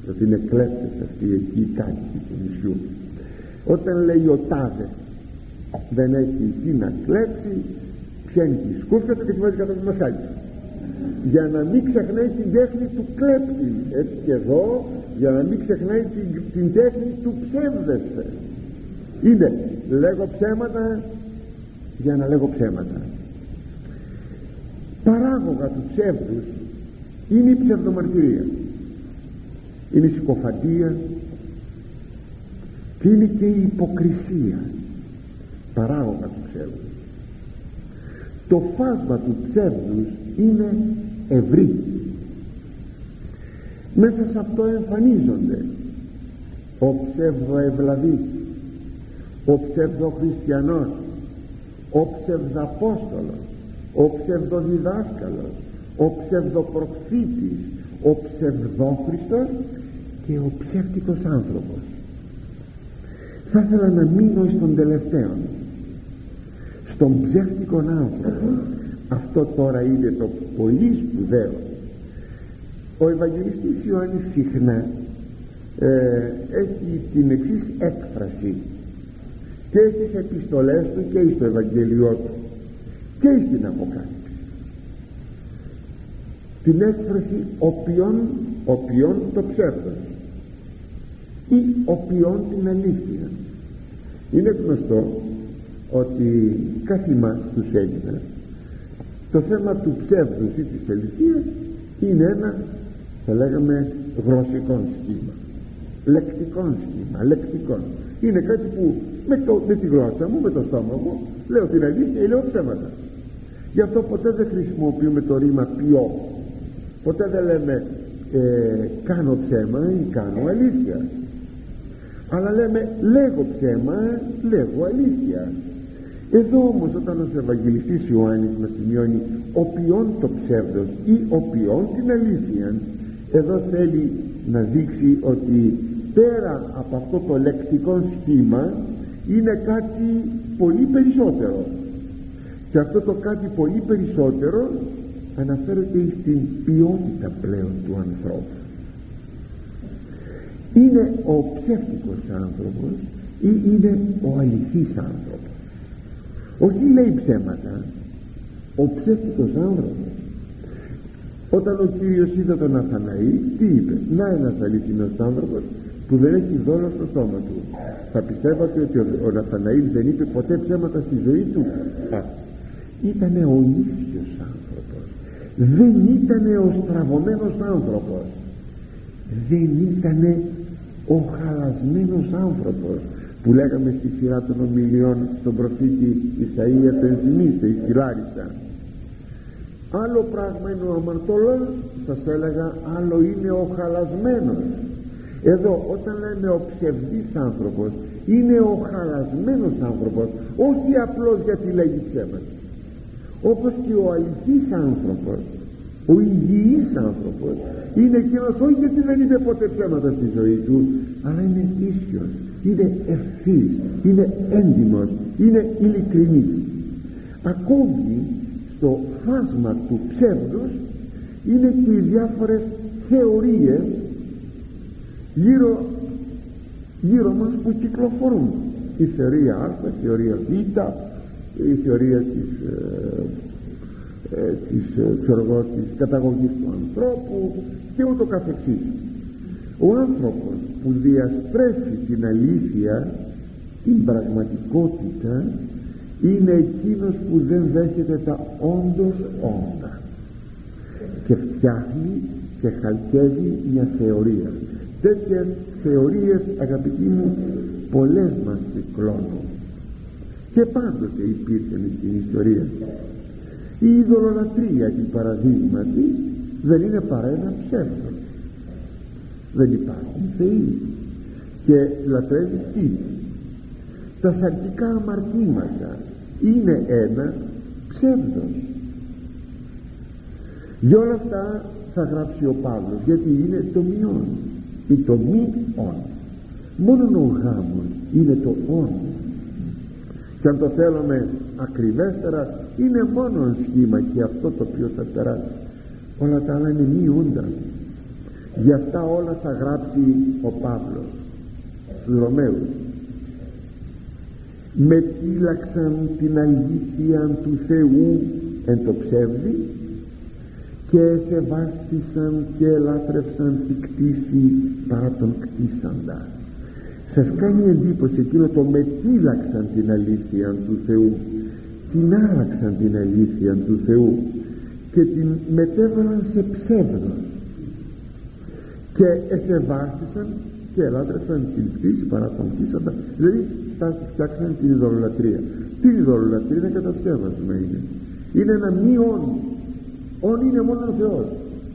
ότι είναι κλέπτες αυτοί εκεί οι κάτοικοι του νησιού όταν λέει ο τάδε δεν έχει τι να κλέψει πιάνει τη σκούφια του και τη βάζει κάτω από το για να μην ξεχνάει την τέχνη του κλέπτη. Έτσι και εδώ για να μην ξεχνάει την, την τέχνη του ψεύδεσθε. Είναι λέγω ψέματα για να λέγω ψέματα. Παράγωγα του ψεύδους είναι η ψευδομαρτυρία. Είναι η συκοφαντία και είναι και η υποκρισία. Παράγωγα του ψεύδους. Το φάσμα του ψεύδους είναι ευρύ. Μέσα σε αυτό εμφανίζονται ο ψευδοευλαβής ο ψευδοχριστιανός ο ψευδαπόστολος ο ψευδοδιδάσκαλος ο ψευδοπροφήτης ο ψευδόχριστος και ο ψεύτικος άνθρωπος. Θα ήθελα να μείνω στον τελευταίο. Στον ψεύτικο άνθρωπο αυτό τώρα είναι το πολύ σπουδαίο. Ο Ευαγγελιστής Ιωάννης συχνά ε, έχει την εξής έκφραση και στις επιστολές του και στο Ευαγγέλιό του και στην Αποκάλυψη. Την έκφραση οποίον, οποίον το ψεύδος ή οποίον την αλήθεια είναι γνωστό ότι κάθε μας τους Έλληνας το θέμα του ψεύδους ή της αληθείας είναι ένα θα λέγαμε γλωσσικό σχήμα λεκτικό σχήμα λεκτικό. Είναι κάτι που με, το, με τη γλώσσα μου, με το στόμα μου. Λέω την αλήθεια ή λέω ψέματα. Γι' αυτό ποτέ δεν χρησιμοποιούμε το ρήμα ποιό ποτέ δεν λέμε ε, κάνω ψέμα ή κάνω αλήθεια. Αλλά λέμε λέγω ψέμα λέγω αλήθεια. Εδώ όμως όταν ο Ευαγγελιστής Ιωάννης μας σημειώνει ποιον το ψεύδος ή ποιον την αλήθεια εδώ θέλει να δείξει ότι πέρα από αυτό το λεκτικό σχήμα είναι κάτι πολύ περισσότερο. Και αυτό το κάτι πολύ περισσότερο αναφέρεται στην ποιότητα πλέον του ανθρώπου. Είναι ο ψεύτικος άνθρωπος ή είναι ο αληθής άνθρωπος. Όχι λέει ψέματα. Ο ψεύτικος άνθρωπος. Όταν ο Κύριος είδε τον Αθαναή τι είπε; Να ένας αληθινός άνθρωπος που δεν έχει δόλο στο στόμα του θα πιστεύατε ότι ο, ο Ναθαναήλ δεν είπε ποτέ ψέματα στη ζωή του. Ήταν ο ίσιος άνθρωπος. Δεν ήταν ο στραβωμένος άνθρωπος. Δεν ήταν ο χαλασμένος άνθρωπος που λέγαμε στη σειρά των ομιλιών στον προφήτη Ισαΐα τον θυμίστε στη Λάρισα άλλο πράγμα είναι ο αμαρτωλός σας έλεγα άλλο είναι ο χαλασμένος εδώ όταν λέμε ο ψευδής άνθρωπος είναι ο χαλασμένος άνθρωπος όχι απλώς γιατί λέγει ψέματα όπως και ο αληθής άνθρωπος ο υγιής άνθρωπος είναι εκείνος όχι γιατί δεν είπε ποτέ ψέματα στη ζωή του αλλά είναι ίσιος είναι ευθύς είναι έντιμος είναι ειλικρινής. Ακόμη στο φάσμα του ψεύδους είναι και οι διάφορες θεωρίες γύρω, γύρω μας που κυκλοφορούν. Η θεωρία Α, η θεωρία Β η θεωρία της, ε, ε, της, ε, ξέρω της καταγωγής του ανθρώπου και ούτω καθεξής. Ο άνθρωπος που διαστρέφει την αλήθεια την πραγματικότητα είναι εκείνος που δεν δέχεται τα όντως όντα. Και φτιάχνει και χαλκεύει μια θεωρία τέτοιες θεωρίες αγαπητοί μου πολλές μας κυκλώνουν και πάντοτε υπήρχαν στην ιστορία. Η ειδωλολατρία την παραδείγματι δεν είναι παρά ένα ψεύδος. Δεν υπάρχουν θεοί και λατρεύεις τι τα σαρκικά αμαρτήματα είναι ένα ψεύδος. Για όλα αυτά θα γράψει ο Παύλος γιατί είναι το μειόν ή το μη όν. Μόνο ο γάμος είναι το όν. Και αν το θέλουμε ακριβέστερα είναι μόνο σχήμα και αυτό το οποίο θα περάσει. Όλα τα άλλα είναι μη όντα γι' αυτά όλα θα γράψει ο Παύλος στους Ρωμαίους. Με τύλαξαν την αλήθεια του Θεού εν το ψεύδι και σεβάστησαν και ελάτρευσαν τη κτήση παρά τον κτίσαντα. Σας κάνει εντύπωση εκείνο το μετήλαξαν την αλήθεια του Θεού την άλλαξαν την αλήθεια του Θεού και την μετέβαλαν σε ψεύδος. Και εσεβάστησαν και ελάτρευσαν την κτήση παρά τον κτίσαντα δηλαδή φτιάξαν την ειδωλολατρία την ειδωλολατρία είναι κατασκεύασμα είναι. Είναι ένα μη όν όν είναι μόνο ο Θεός.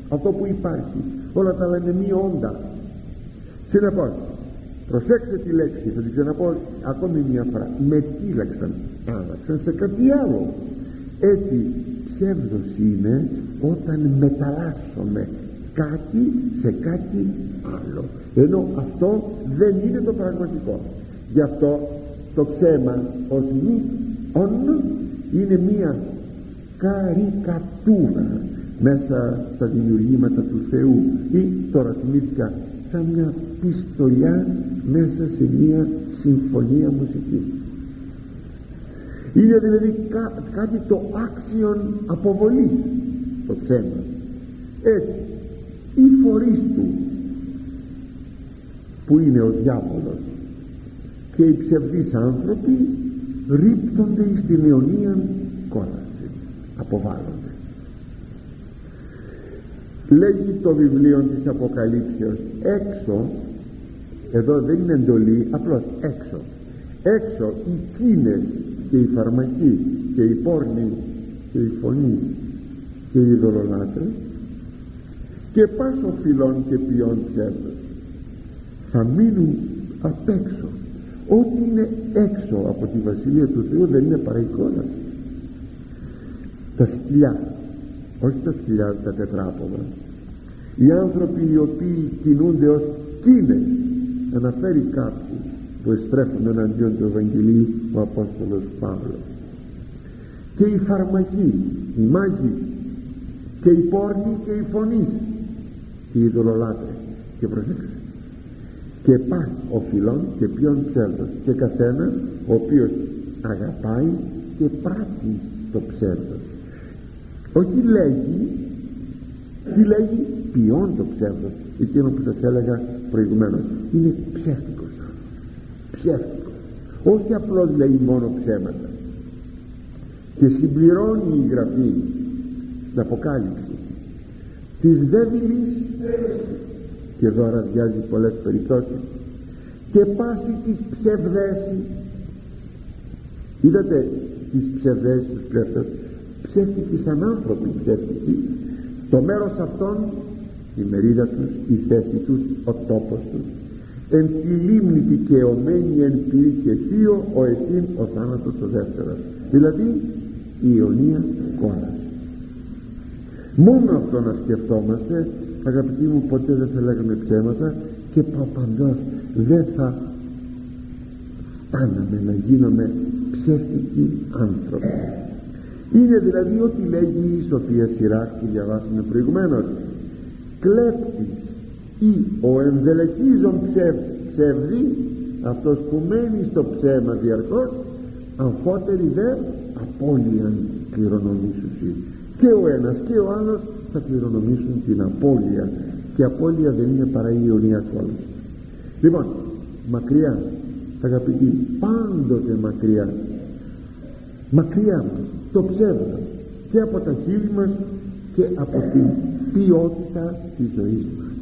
Αυτό που υπάρχει. Όλα τα άλλα είναι μη όντα. Συνεπώς προσέξτε τη λέξη θα την ξαναπώ ακόμη μια φορά. Με τύλαξαν άλλαξαν σε κάτι άλλο. Έτσι ψεύδος είναι όταν μεταλλάσσομαι κάτι σε κάτι άλλο. Ενώ αυτό δεν είναι το πραγματικό. Γι' αυτό το ψέμα ως μη όν είναι μία καρικατούρα μέσα στα δημιουργήματα του Θεού. Ή τώρα θυμήθηκα σαν μια πιστολιά μέσα σε μια συμφωνία μουσική. Είναι δηλαδή κάτι το άξιον αποβολής το ψέμα. Έτσι οι φορείς του που είναι ο διάβολος και οι ψευδείς άνθρωποι ρίπτονται στην αιωνία κόλαση αποβάλλονται. Λέγει το βιβλίο της Αποκαλύψεως έξω εδώ δεν είναι εντολή απλώς έξω έξω οι κίνες και οι φαρμακοί και οι πόρνοι και οι φωνοί και οι ειδωλολάτρες και πάσο φυλών και ποιών ψεύδος θα μείνουν απ' έξω. Ό,τι είναι έξω από τη Βασιλεία του Θεού δεν είναι παρά εικόνα τα σκυλιά όχι τα σκυλιά τα τετράποδα. Οι άνθρωποι οι οποίοι κινούνται ως κίνες αναφέρει κάποιους που εστρέφουν εναντίον του Ευαγγελίου ο Απόστολος Παύλος. Και οι φαρμακοί, οι μάγοι και οι πόρνοι και οι φωνείς και οι ειδωλολάτρες. Και προσέξτε και πας ο φιλών και ποιον ψεύδος. Και καθένας ο οποίος αγαπάει και πράττει το ψεύδος όχι λέγει τι λέγει ποιον το ψεύδος εκείνο που σας έλεγα προηγουμένως. Είναι ψεύτικος. Ψεύτικος. Όχι απλώς λέει μόνο ψέματα. Και συμπληρώνει η Γραφή στην Αποκάλυψη. Της δέβηλης και εδώ ραδιάζει πολλές περιπτώσεις. Και πάση της ψευδέση είδατε τις ψευδέσεις τους ψεύτες ψεύτικοι σαν άνθρωποι ψεύτικοι το μέρος αυτών η μερίδα τους, η θέση τους, ο τόπος τους. Εν τη λίμνη δικαιωμένη εν πυρή και θείο ο ετήν ο θάνατος ο δεύτερος. Δηλαδή η Ιωνία κόλαση μόνο αυτό να σκεφτόμαστε αγαπητοί μου ποτέ δεν θα λέγαμε ψέματα και προπαντός δεν θα φτάναμε να γίνουμε ψεύτικοι άνθρωποι είναι δηλαδή ό,τι λέγει η Σοφία Σιράκ που διαβάσαμε προηγουμένως κλέπτης ή ο ενδελεχίζων ψευ, ψευδή αυτός που μένει στο ψέμα διαρκώς αμφότερη δε απώλειαν κληρονομήσουσι. Και ο ένας και ο άλλος θα κληρονομήσουν την απώλεια και απώλεια δεν είναι παρά η ιωνία κόλαση λοιπόν μακριά αγαπητοί πάντοτε μακριά. Μακριά μας το ψεύδος και από τα χείλη μας και από την ποιότητα της ζωής μας.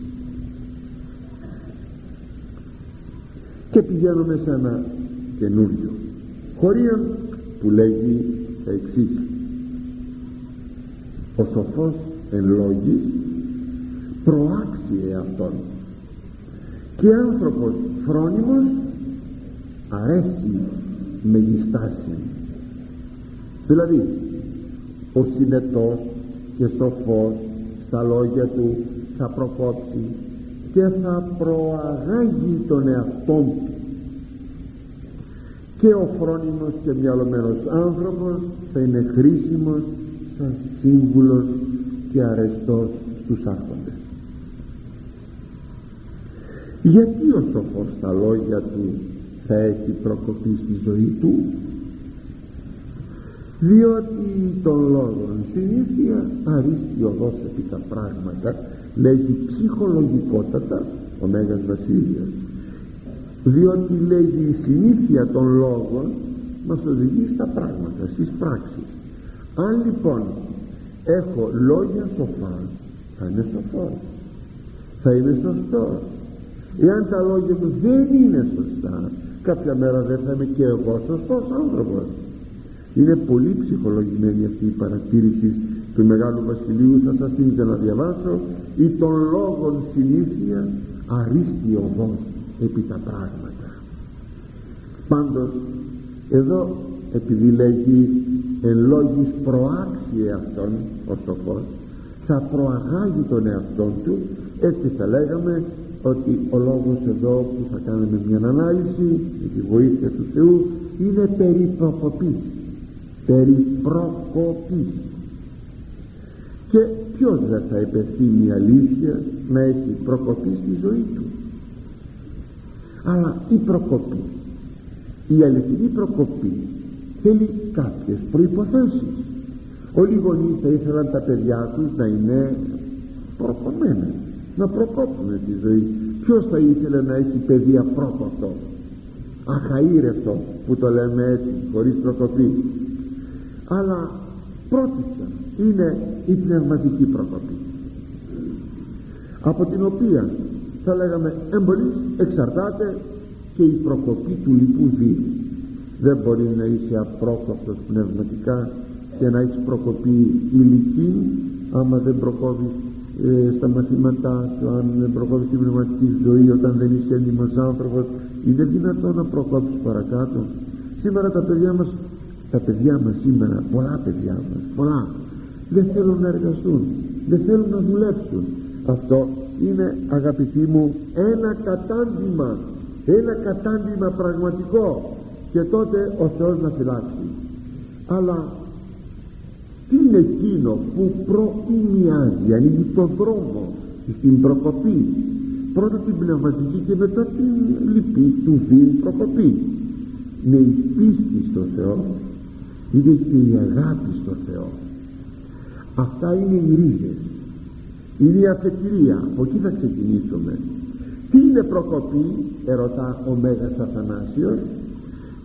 Και πηγαίνουμε σε ένα καινούριο χωρίον που λέγει τα εξής. Ο σοφός εν λόγης προάξιε αυτόν και άνθρωπος φρόνιμος αρέσει μεγιστάσει δηλαδή ο συνετός και σοφός στα λόγια του θα προκόψει και θα προαγάγει τον εαυτό του. Και ο φρόνιμος και μυαλωμένος άνθρωπος θα είναι χρήσιμος σαν σύμβουλος και αρεστός στους άρχοντες. Γιατί ο σοφός στα λόγια του θα έχει προκοπεί στη ζωή του; Διότι των λόγων συνήθεια αρίστη οδός επί τα πράγματα λέγει ψυχολογικότατα ο Μέγας Βασίλειας. Διότι λέγει η συνήθεια των λόγων μας οδηγεί στα πράγματα, στις πράξεις. Αν λοιπόν έχω λόγια σοφά θα είναι σοφός. Θα είναι σωστός. Εάν τα λόγια μου δεν είναι σωστά κάποια μέρα δεν θα είμαι και εγώ σωστός άνθρωπος είναι πολύ ψυχολογημένη αυτή η παρατήρηση του Μεγάλου Βασιλείου. Θα σας την να διαβάσω ή των λόγων συνήθεια αρίστη οδός επί τα πράγματα πάντως εδώ επειδή λέγει εν λόγης προάξιε αυτόν ο σοφός θα προαγάγει τον εαυτό του έτσι θα λέγαμε ότι ο λόγος εδώ που θα κάνουμε μια ανάλυση με τη βοήθεια του Θεού είναι περί προκοπής περί προκοπής και ποιος δεν θα επευθύνει αλήθεια να έχει προκοπή στη ζωή του. Αλλά η προκοπή η αληθινή προκοπή θέλει κάποιες προϋποθέσεις. Όλοι οι γονείς θα ήθελαν τα παιδιά τους να είναι προκομμένα να προκόπτουν τη ζωή. Ποιος θα ήθελε να έχει παιδί απρόκοπτο αχαήρευτο που το λέμε έτσι χωρίς προκοπή αλλά πρώτιστα είναι η πνευματική προκοπή από την οποία θα λέγαμε εμπολής εξαρτάται και η προκοπή του λοιπού βίου δεν μπορεί να είσαι απρόκοπτος πνευματικά και να έχεις προκοπή ηλική άμα δεν προκόβεις ε, στα μαθήματά σου αν δεν προκόβεις την πνευματική ζωή όταν δεν είσαι έντιμος άνθρωπος είναι δυνατόν να προκόψεις παρακάτω. Σήμερα τα παιδιά μας τα παιδιά μας σήμερα πολλά παιδιά μας πολλά δεν θέλουν να εργαστούν δεν θέλουν να δουλέψουν. Αυτό είναι αγαπητοί μου ένα κατάντημα ένα κατάντημα πραγματικό. Και τότε ο Θεός να φυλάξει. Αλλά τι είναι εκείνο που προημιάζει ανοίγει το δρόμο στην προκοπή; Πρώτα την πνευματική και μετά την λυπή του βίου προκοπή. Με η πίστη στο Θεό είναι και η αγάπη στο Θεό. Αυτά είναι οι ρίζες. Είναι η αφετηρία. Από εκεί θα ξεκινήσουμε. Τι είναι προκοπή ερωτά ο Μέγας Αθανάσιος.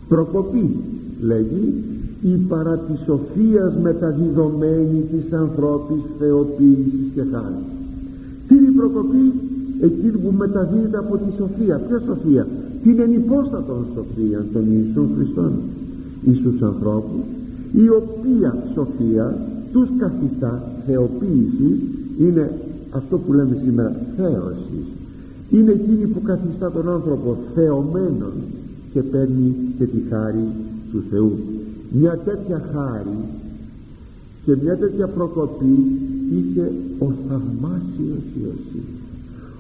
Προκοπή λέγει η παρά τη σοφίας μεταδιδομένη της ανθρώπης θεοποίησης και χάρη. Τι είναι η προκοπή εκείνη που μεταδίδεται από τη σοφία. Ποια σοφία; Την ενυπόστατον σοφία των Ιησούν Χριστών εις τους ανθρώπους η οποία σοφία τους καθιστά θεοποίησης είναι αυτό που λέμε σήμερα θέωσης. Είναι εκείνη που καθιστά τον άνθρωπο θεωμένον και παίρνει και τη χάρη του Θεού. Μια τέτοια χάρη και μια τέτοια προκοπή είχε ο θαυμάσιος Ιωσήφ.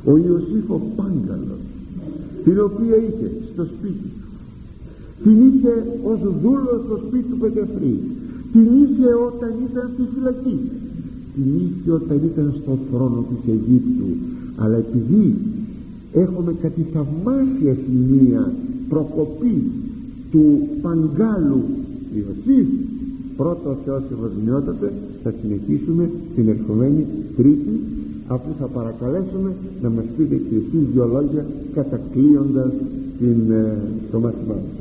Ο Ιωσήφ ο Πάγκαλος την οποία είχε στο σπίτι του την είχε ως δούλος στο σπίτι του Πετεφρή την είχε όταν ήταν στη φυλακή. Την είχε όταν ήταν στο θρόνο της Αιγύπτου. Αλλά επειδή έχουμε κάτι θαυμάσια σημεία προκοπή του Παγκάλου Ιωσήφ πρώτος Θεός ευρωδημιότατε θα συνεχίσουμε την ερχομένη Τρίτη αφού θα παρακαλέσουμε να μας πείτε και εσείς δυο λόγια κατακλείοντας την, ε, το μάθημά μας